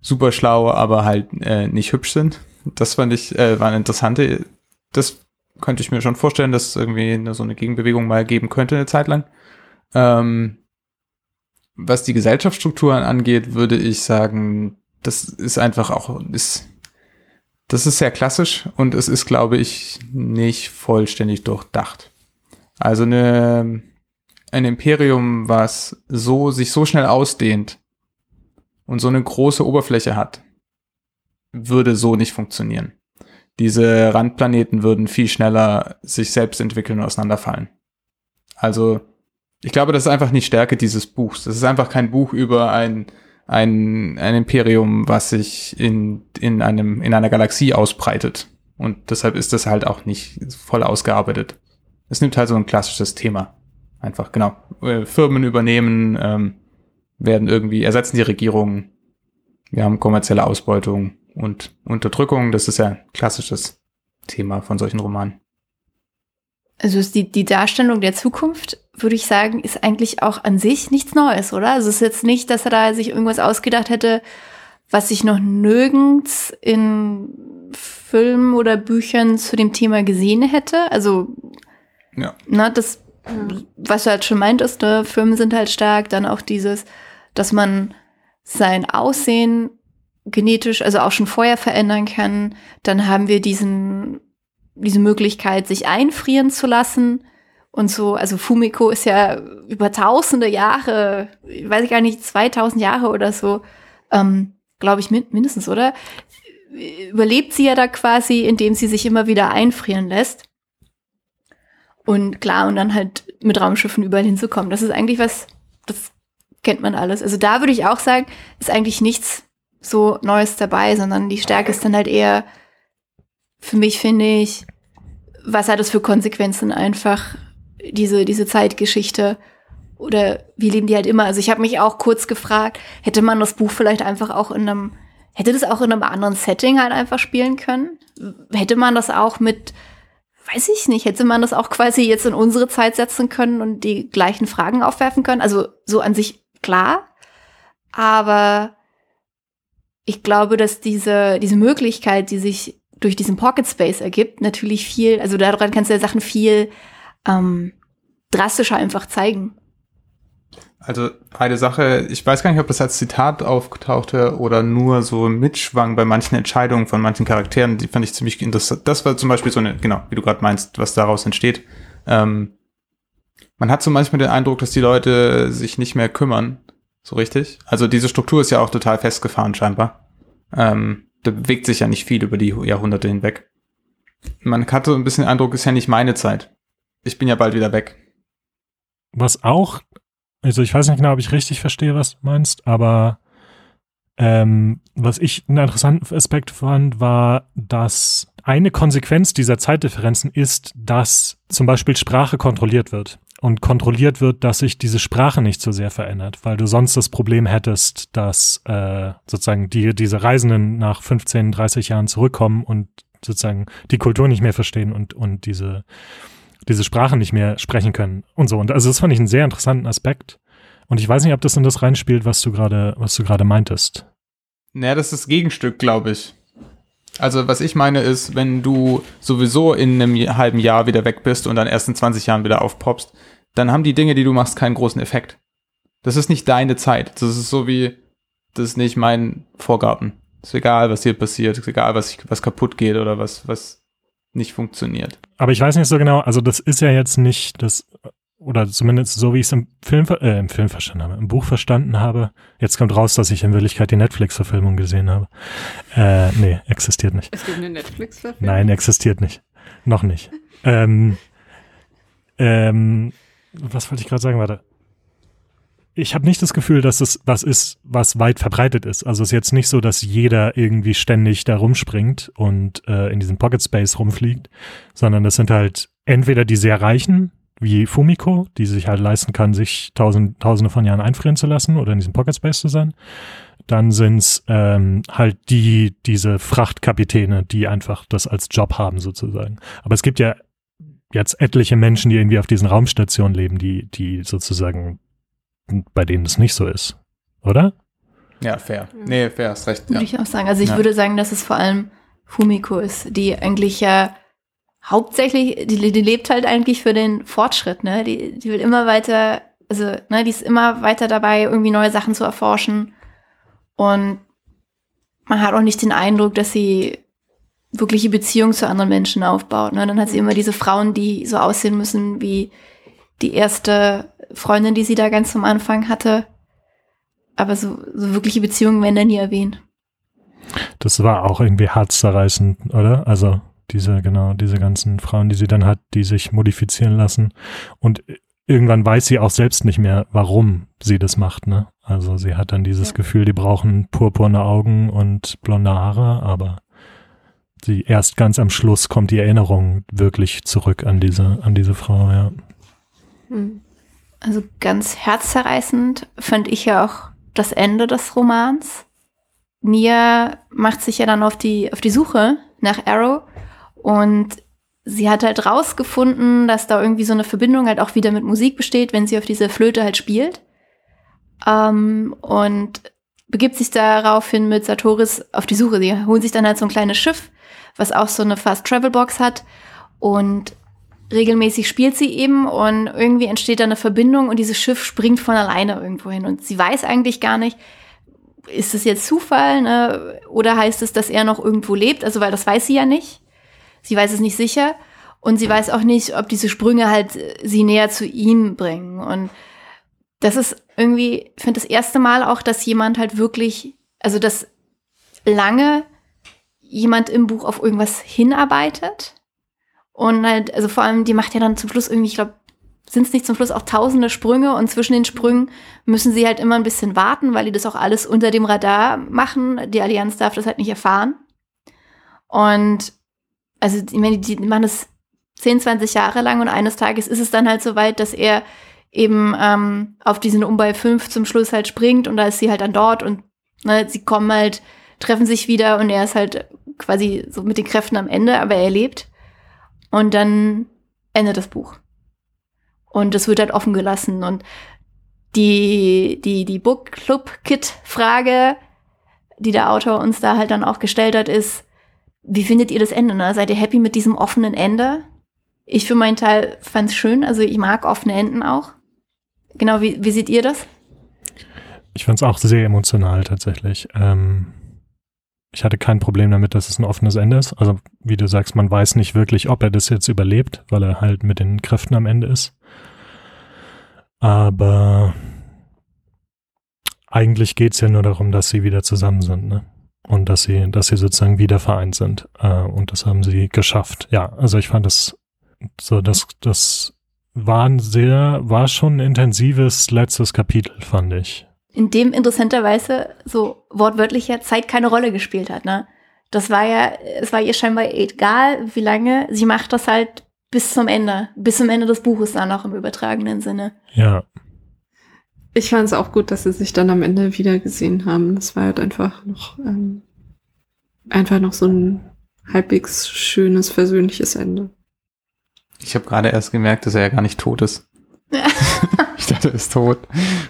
super schlau, aber halt äh, nicht hübsch sind. Das fand ich, äh, war eine interessante, das könnte ich mir schon vorstellen, dass es irgendwie eine, so eine Gegenbewegung mal geben könnte eine Zeit lang. Ähm, was die Gesellschaftsstrukturen angeht, würde ich sagen, das ist einfach auch, ist, das ist sehr klassisch und es ist, glaube ich, nicht vollständig durchdacht. Also eine, ein Imperium, was so, sich so schnell ausdehnt, und so eine große Oberfläche hat, würde so nicht funktionieren. Diese Randplaneten würden viel schneller sich selbst entwickeln und auseinanderfallen. Also, ich glaube, das ist einfach nicht Stärke dieses Buchs. Das ist einfach kein Buch über ein, ein, ein Imperium, was sich in, in, einem, in einer Galaxie ausbreitet. Und deshalb ist das halt auch nicht voll ausgearbeitet. Es nimmt halt so ein klassisches Thema. Einfach, genau. Äh, Firmen übernehmen, ähm, werden irgendwie, ersetzen die Regierung. Wir haben kommerzielle Ausbeutung und Unterdrückung. Das ist ja ein klassisches Thema von solchen Romanen. Also die, die Darstellung der Zukunft, würde ich sagen, ist eigentlich auch an sich nichts Neues, oder? Also es ist jetzt nicht, dass er da sich irgendwas ausgedacht hätte, was ich noch nirgends in Filmen oder Büchern zu dem Thema gesehen hätte. Also, ja. na, das, was du halt schon meintest, ne, Filme sind halt stark, dann auch dieses, dass man sein Aussehen genetisch, also auch schon vorher verändern kann. Dann haben wir diesen, diese Möglichkeit, sich einfrieren zu lassen. Und so, also Fumiko ist ja über tausende Jahre, weiß ich gar nicht, 2000 Jahre oder so, ähm, glaube ich min mindestens, oder? Überlebt sie ja da quasi, indem sie sich immer wieder einfrieren lässt. Und klar, und dann halt mit Raumschiffen überall hinzukommen. Das ist eigentlich was, das kennt man alles. Also da würde ich auch sagen, ist eigentlich nichts so Neues dabei, sondern die Stärke ist dann halt eher, für mich finde ich, was hat das für Konsequenzen einfach, diese, diese Zeitgeschichte oder wie leben die halt immer? Also ich habe mich auch kurz gefragt, hätte man das Buch vielleicht einfach auch in einem, hätte das auch in einem anderen Setting halt einfach spielen können? Hätte man das auch mit, weiß ich nicht, hätte man das auch quasi jetzt in unsere Zeit setzen können und die gleichen Fragen aufwerfen können? Also so an sich klar, aber ich glaube, dass diese, diese Möglichkeit, die sich durch diesen Pocket Space ergibt, natürlich viel, also daran kannst du ja Sachen viel ähm, drastischer einfach zeigen. Also eine Sache, ich weiß gar nicht, ob das als Zitat auftauchte oder nur so mitschwang bei manchen Entscheidungen von manchen Charakteren, die fand ich ziemlich interessant. Das war zum Beispiel so eine, genau, wie du gerade meinst, was daraus entsteht. Ähm, man hat so manchmal den Eindruck, dass die Leute sich nicht mehr kümmern so richtig. Also diese Struktur ist ja auch total festgefahren scheinbar. Ähm, da bewegt sich ja nicht viel über die Jahrhunderte hinweg. Man hatte so ein bisschen den Eindruck, ist ja nicht meine Zeit. Ich bin ja bald wieder weg. Was auch, also ich weiß nicht genau, ob ich richtig verstehe, was du meinst, aber ähm, was ich einen interessanten Aspekt fand, war, dass eine Konsequenz dieser Zeitdifferenzen ist, dass zum Beispiel Sprache kontrolliert wird. Und kontrolliert wird, dass sich diese Sprache nicht so sehr verändert, weil du sonst das Problem hättest, dass äh, sozusagen die, diese Reisenden nach 15, 30 Jahren zurückkommen und sozusagen die Kultur nicht mehr verstehen und, und diese, diese Sprache nicht mehr sprechen können und so. Und also das fand ich einen sehr interessanten Aspekt. Und ich weiß nicht, ob das in das reinspielt, was du gerade, was du gerade meintest. Naja, das ist das Gegenstück, glaube ich. Also was ich meine ist, wenn du sowieso in einem halben Jahr wieder weg bist und dann erst in 20 Jahren wieder aufpoppst, dann haben die Dinge, die du machst, keinen großen Effekt. Das ist nicht deine Zeit. Das ist so wie, das ist nicht mein Vorgarten. Ist egal, was hier passiert, ist egal, was, was kaputt geht oder was, was nicht funktioniert. Aber ich weiß nicht so genau, also das ist ja jetzt nicht das, oder zumindest so wie ich es im Film, äh, im Film verstanden habe, im Buch verstanden habe. Jetzt kommt raus, dass ich in Wirklichkeit die Netflix-Verfilmung gesehen habe. Äh, nee, existiert nicht. Es gibt eine Netflix-Verfilmung? Nein, existiert nicht. Noch nicht. ähm, ähm, was wollte ich gerade sagen? Warte. Ich habe nicht das Gefühl, dass es was ist, was weit verbreitet ist. Also es ist jetzt nicht so, dass jeder irgendwie ständig da rumspringt und äh, in diesem Pocket Space rumfliegt, sondern das sind halt entweder die sehr Reichen, wie Fumiko, die sich halt leisten kann, sich tausend, tausende von Jahren einfrieren zu lassen oder in diesem Pocket Space zu sein. Dann sind's ähm, halt die, diese Frachtkapitäne, die einfach das als Job haben sozusagen. Aber es gibt ja jetzt etliche Menschen, die irgendwie auf diesen Raumstationen leben, die, die sozusagen, bei denen es nicht so ist. Oder? Ja, fair. Nee, fair, hast recht. Würde Ja. ich auch sagen. Also ich Ja. würde sagen, dass es vor allem Fumiko ist, die eigentlich ja hauptsächlich, die, die lebt halt eigentlich für den Fortschritt, ne? Die, die will immer weiter, also, ne, die ist immer weiter dabei, irgendwie neue Sachen zu erforschen. Und man hat auch nicht den Eindruck, dass sie wirkliche Beziehungen zu anderen Menschen aufbaut. Ne? Dann hat sie immer diese Frauen, die so aussehen müssen wie die erste Freundin, die sie da ganz am Anfang hatte. Aber so, so wirkliche Beziehungen werden da nie erwähnt. Das war auch irgendwie herzzerreißend, oder? Also diese, genau, diese ganzen Frauen, die sie dann hat, die sich modifizieren lassen. Und irgendwann weiß sie auch selbst nicht mehr, warum sie das macht, ne? Also sie hat dann dieses Ja. Gefühl, die brauchen purpurne Augen und blonde Haare, aber sie erst ganz am Schluss kommt die Erinnerung wirklich zurück an diese, an diese Frau, ja. Hm. Also ganz herzzerreißend fand ich ja auch das Ende des Romans. Nia macht sich ja dann auf die, auf die Suche nach Arrow und sie hat halt rausgefunden, dass da irgendwie so eine Verbindung halt auch wieder mit Musik besteht, wenn sie auf diese Flöte halt spielt. Ähm, und begibt sich daraufhin mit Satoris auf die Suche. Sie holen sich dann halt so ein kleines Schiff, was auch so eine Fast Travel Box hat und regelmäßig spielt sie eben und irgendwie entsteht da eine Verbindung und dieses Schiff springt von alleine irgendwo hin und sie weiß eigentlich gar nicht, ist es jetzt Zufall, ne? Oder heißt es, dass er noch irgendwo lebt? Also, weil das weiß sie ja nicht. Sie weiß es nicht sicher. Und sie weiß auch nicht, ob diese Sprünge halt sie näher zu ihm bringen. Und das ist irgendwie, ich finde das erste Mal auch, dass jemand halt wirklich, also dass lange jemand im Buch auf irgendwas hinarbeitet. Und halt, also vor allem, die macht ja dann zum Schluss irgendwie, ich glaube, sind es nicht zum Schluss auch tausende Sprünge und zwischen den Sprüngen müssen sie halt immer ein bisschen warten, weil die das auch alles unter dem Radar machen. Die Allianz darf das halt nicht erfahren. Und also, ich meine, die machen das 10, 20 Jahre lang und eines Tages ist es dann halt so weit, dass er eben ähm, auf diesen Um bei 5 zum Schluss halt springt und da ist sie halt dann dort und ne, sie kommen halt, treffen sich wieder und er ist halt quasi so mit den Kräften am Ende, aber er lebt. Und dann endet das Buch. Und das wird halt offen gelassen. Und die, die, die Book Club Kit Frage, die der Autor uns da halt dann auch gestellt hat, ist, wie findet ihr das Ende? Ne? Seid ihr happy mit diesem offenen Ende? Ich für meinen Teil fand es schön. Also ich mag offene Enden auch. Genau, wie, wie seht ihr das? Ich fand es auch sehr emotional tatsächlich. Ähm, ich hatte kein Problem damit, dass es ein offenes Ende ist. Also wie du sagst, man weiß nicht wirklich, ob er das jetzt überlebt, weil er halt mit den Kräften am Ende ist. Aber eigentlich geht es ja nur darum, dass sie wieder zusammen sind, ne? Und dass sie, dass sie sozusagen wieder vereint sind. Äh, und das haben sie geschafft. Ja, also ich fand das so, das, das war ein sehr, war schon ein intensives letztes Kapitel, fand ich. In dem interessanterweise so wortwörtlicher Zeit keine Rolle gespielt hat, ne? Das war ja, es war ihr scheinbar egal, wie lange. Sie macht das halt bis zum Ende, bis zum Ende des Buches dann auch im übertragenen Sinne. Ja. Ich fand es auch gut, dass sie sich dann am Ende wieder gesehen haben. Das war halt einfach noch, ähm, einfach noch so ein halbwegs schönes, versöhnliches Ende. Ich habe gerade erst gemerkt, dass er ja gar nicht tot ist. ich dachte, er ist tot.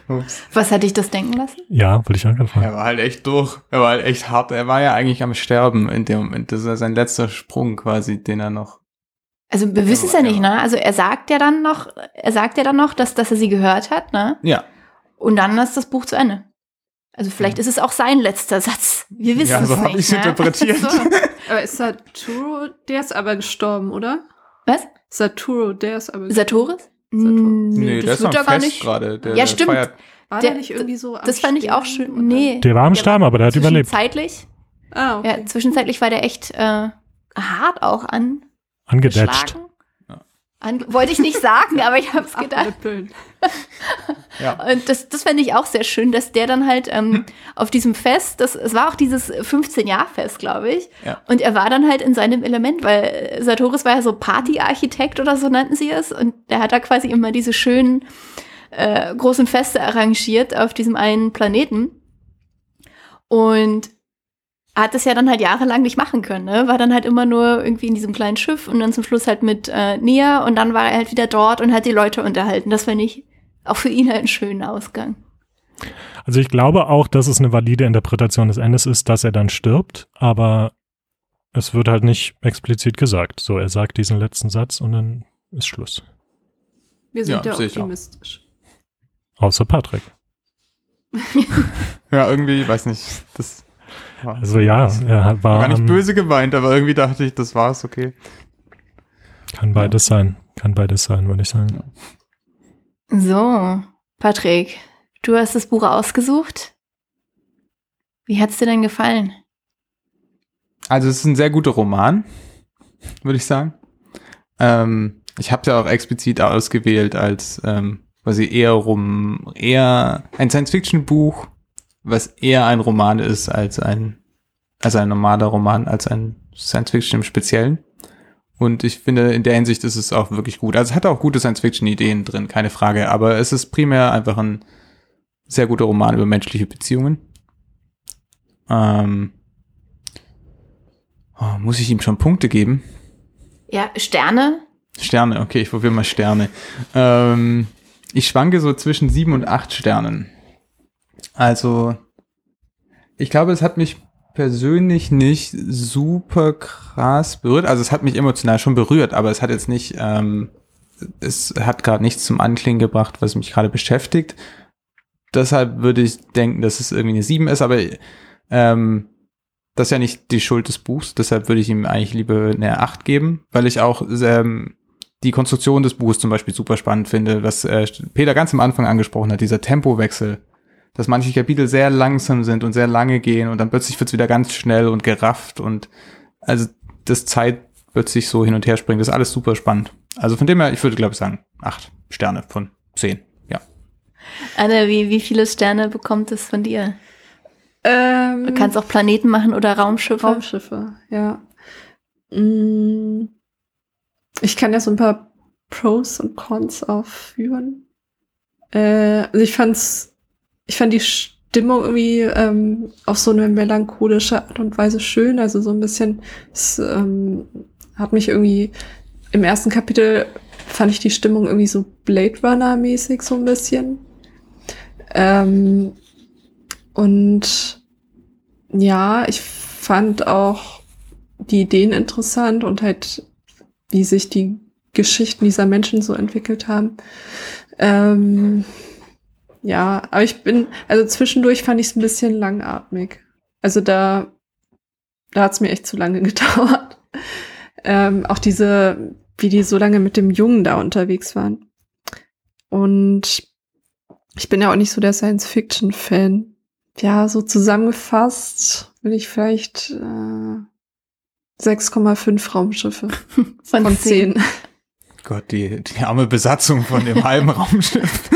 Ups. Was hat dich das denken lassen? Ja, wollte ich fragen. Er war halt echt durch. Er war halt echt hart. Er war ja eigentlich am Sterben in dem Moment. Das ist sein letzter Sprung quasi, den er noch. Also wir wissen es ja nicht, ne? Also er sagt ja dann noch, er sagt ja dann noch, dass, dass er sie gehört hat, ne? Ja. Und dann ist das Buch zu Ende. Also vielleicht ist es auch sein letzter Satz. Wir wissen Ja, es so nicht. hab ich's ne? interpretiert. So. Aber ist Saturo, der ist aber gestorben, oder? Was? Saturo, der ist aber Satoris? Sator. Nee, der das ist wird am doch gar Fest nicht. gerade. Der Ja, stimmt. Feiert. War Der- der, nicht irgendwie so Das fand ich auch schön. Nee. Der war am Der Sterben, aber der hat überlebt. Zwischenzeitlich, Ah, okay. ja, zwischenzeitlich war der echt äh, hart auch Angedetscht. angeschlagen. An, wollte ich nicht sagen, aber ich habe es gedacht. Ja. Und das, das fände ich auch sehr schön, dass der dann halt ähm, auf diesem Fest, das, es war auch dieses 15-Jahr-Fest, glaube ich. Ja. Und er war dann halt in seinem Element, weil Satoris war ja so Partyarchitekt oder so nannten sie es. Und der hat da quasi immer diese schönen äh, großen Feste arrangiert auf diesem einen Planeten. Und hat es ja dann halt jahrelang nicht machen können, ne? War dann halt immer nur irgendwie in diesem kleinen Schiff und dann zum Schluss halt mit äh, Nia und dann war er halt wieder dort und hat die Leute unterhalten. Das fand ich auch für ihn halt einen schönen Ausgang. Also ich glaube auch, dass es eine valide Interpretation des Endes ist, dass er dann stirbt, aber es wird halt nicht explizit gesagt. So, er sagt diesen letzten Satz und dann ist Schluss. Wir sind Ja, ja, optimistisch. Außer Patrick. Ja, irgendwie, weiß nicht. Das war, Also ja, er hat- war war gar nicht böse gemeint, aber irgendwie dachte ich, das war's, okay. Kann beides sein. Kann beides sein, würde ich sagen. So, Patrick, du hast das Buch ausgesucht. Wie hat's dir denn gefallen? Also es ist ein sehr guter Roman, würde ich sagen. Ähm, ich habe ja auch explizit ausgewählt als ähm, quasi eher rum, eher ein Science-Fiction-Buch, was eher ein Roman ist als ein, als ein normaler Roman, als ein Science-Fiction im Speziellen. Und ich finde, in der Hinsicht ist es auch wirklich gut. Also es hat auch gute Science-Fiction-Ideen drin, keine Frage. Aber es ist primär einfach ein sehr guter Roman über menschliche Beziehungen. Ähm, oh, muss ich ihm schon Punkte geben? Ja, Sterne? Sterne, okay, ich probiere mal Sterne. Ähm, ich schwanke so zwischen sieben und acht Sternen. Also, ich glaube, es hat mich persönlich nicht super krass berührt. Also es hat mich emotional schon berührt, aber es hat jetzt nicht, ähm, es hat gerade nichts zum Anklingen gebracht, was mich gerade beschäftigt. deshalb würde ich denken, dass es irgendwie eine 7 ist, aber ähm, das ist ja nicht die Schuld des Buchs, deshalb würde ich ihm eigentlich lieber eine 8 geben, weil ich auch ähm, die Konstruktion des Buches zum Beispiel super spannend finde, was äh, Peter ganz am Anfang angesprochen hat, dieser Tempowechsel, dass manche Kapitel sehr langsam sind und sehr lange gehen und dann plötzlich wird's wieder ganz schnell und gerafft und also das Zeit plötzlich so hin und her springt, das ist alles super spannend. Also von dem her, ich würde glaube ich sagen, acht Sterne von zehn. Ja. Anne, wie, wie viele Sterne bekommt es von dir? Ähm, Du kannst auch Planeten machen oder Raumschiffe. Raumschiffe, ja. Mm, Ich kann ja so ein paar Pros und Cons aufführen. Äh, also ich fand's, ich fand die Stimmung irgendwie ähm, auf so eine melancholische Art und Weise schön. Also so ein bisschen, es ähm, hat mich irgendwie im ersten Kapitel fand ich die Stimmung irgendwie so Blade Runner mäßig so ein bisschen. Ähm, und ja, ich fand auch die Ideen interessant und halt, wie sich die Geschichten dieser Menschen so entwickelt haben. Ähm, ja, aber ich bin, also zwischendurch fand ich es ein bisschen langatmig. Also da, da hat es mir echt zu lange gedauert. Ähm, auch diese, wie die so lange mit dem Jungen da unterwegs waren. Und ich bin ja auch nicht so der Science-Fiction-Fan. Ja, so zusammengefasst will ich vielleicht äh, 6,5 Raumschiffe Von, von zehn. 10. Gott, die, die arme Besatzung von dem halben Raumschiff.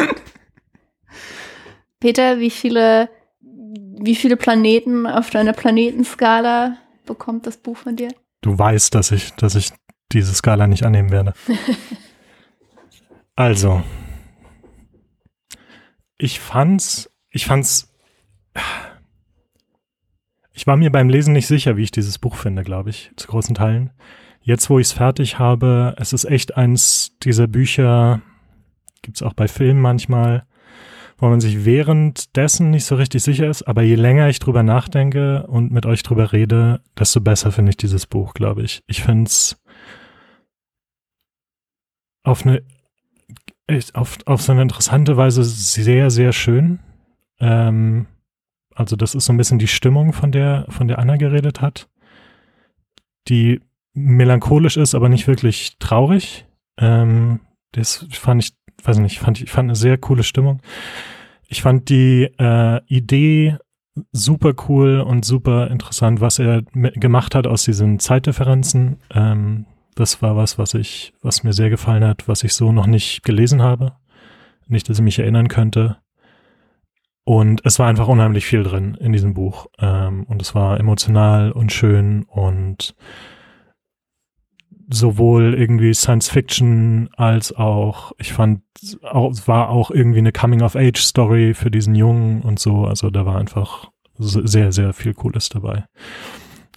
Peter, wie viele, wie viele Planeten auf deiner Planetenskala bekommt das Buch von dir? Du weißt, dass ich, dass ich diese Skala nicht annehmen werde. also, ich fand's, ich fand's, ich war mir beim Lesen nicht sicher, wie ich dieses Buch finde, glaube ich, zu großen Teilen. Jetzt, wo ich es fertig habe, es ist echt eins dieser Bücher, gibt's auch bei Filmen manchmal, wo man sich währenddessen nicht so richtig sicher ist, aber je länger ich drüber nachdenke und mit euch drüber rede, desto besser finde ich dieses Buch, glaube ich. Ich finde es auf eine auf, auf so eine interessante Weise sehr, sehr schön. Ähm, also das ist so ein bisschen die Stimmung, von der, von der Anna geredet hat, die melancholisch ist, aber nicht wirklich traurig. Ähm, das fand ich, weiß nicht, fand ich fand eine sehr coole Stimmung. Ich fand die äh, Idee super cool und super interessant, was er gemacht hat aus diesen Zeitdifferenzen. Ähm, das war was, was ich, was mir sehr gefallen hat, was ich so noch nicht gelesen habe. Nicht, dass ich mich erinnern könnte. Und es war einfach unheimlich viel drin in diesem Buch. Ähm, und es war emotional und schön und sowohl irgendwie Science Fiction als auch, ich fand, auch, es war auch irgendwie eine Coming-of-Age-Story für diesen Jungen und so. Also da war einfach sehr, sehr viel Cooles dabei.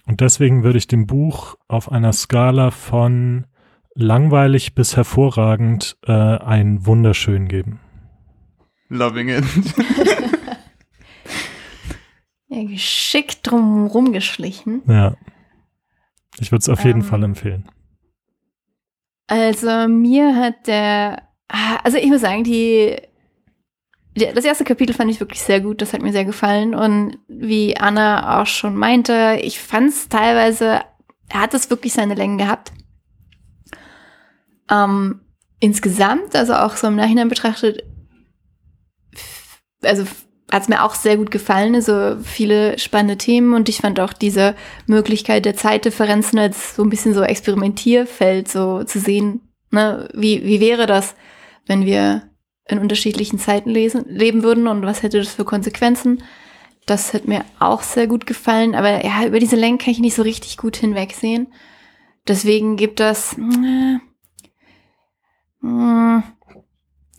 Und deswegen würde ich dem Buch auf einer Skala von langweilig bis hervorragend äh, ein wunderschön geben. Loving it. Ja, geschickt drum rumgeschlichen. Ja. Ich würde es auf jeden Ähm. Fall empfehlen. Also mir hat der, ah, also ich muss sagen, die, die, das erste Kapitel fand ich wirklich sehr gut, das hat mir sehr gefallen und wie Anna auch schon meinte, ich fand es teilweise, er hat es wirklich seine Längen gehabt. Ähm, insgesamt, also auch so im Nachhinein betrachtet, also hat es mir auch sehr gut gefallen, also viele spannende Themen und ich fand auch diese Möglichkeit der Zeitdifferenzen als so ein bisschen so Experimentierfeld so zu sehen, ne, wie, wie wäre das, wenn wir in unterschiedlichen Zeiten lesen, leben würden und was hätte das für Konsequenzen? Das hat mir auch sehr gut gefallen, aber ja, über diese Längen kann ich nicht so richtig gut hinwegsehen. Deswegen gibt das, äh, äh,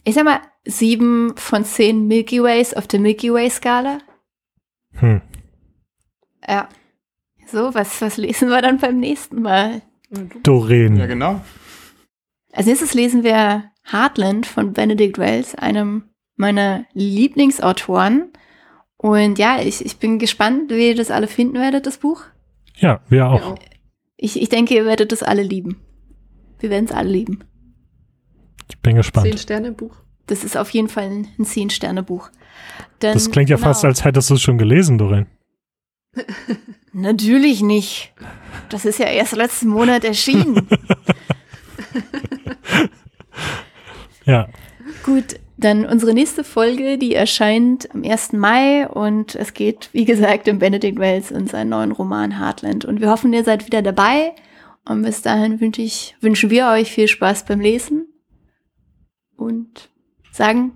ich sag mal, sieben von zehn Milky Ways auf der Milky Way Skala. Hm. Ja. So, was, was lesen wir dann beim nächsten Mal? Doreen. ja, genau. Als nächstes lesen wir Heartland von Benedict Wells, einem meiner Lieblingsautoren. Und ja, ich, ich bin gespannt, wie ihr das alle finden werdet, das Buch. Ja, wir auch. Ich, ich denke, ihr werdet das alle lieben. Wir werden es alle lieben. Ich bin gespannt. Zehn Sterne Buch. Das ist auf jeden Fall ein, Zehn-Sterne-Buch. Das klingt ja genau. fast, als hättest du es schon gelesen, Doreen. Natürlich nicht. Das ist ja erst letzten Monat erschienen. Ja, Gut, dann unsere nächste Folge, die erscheint am 1. Mai und es geht, wie gesagt, um Benedict Wells und seinen neuen Roman Heartland. Und wir hoffen, ihr seid wieder dabei. Und bis dahin wünsche ich, wünschen wir euch viel Spaß beim Lesen und sagen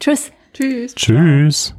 Tschüss. Tschüss. Tschüss.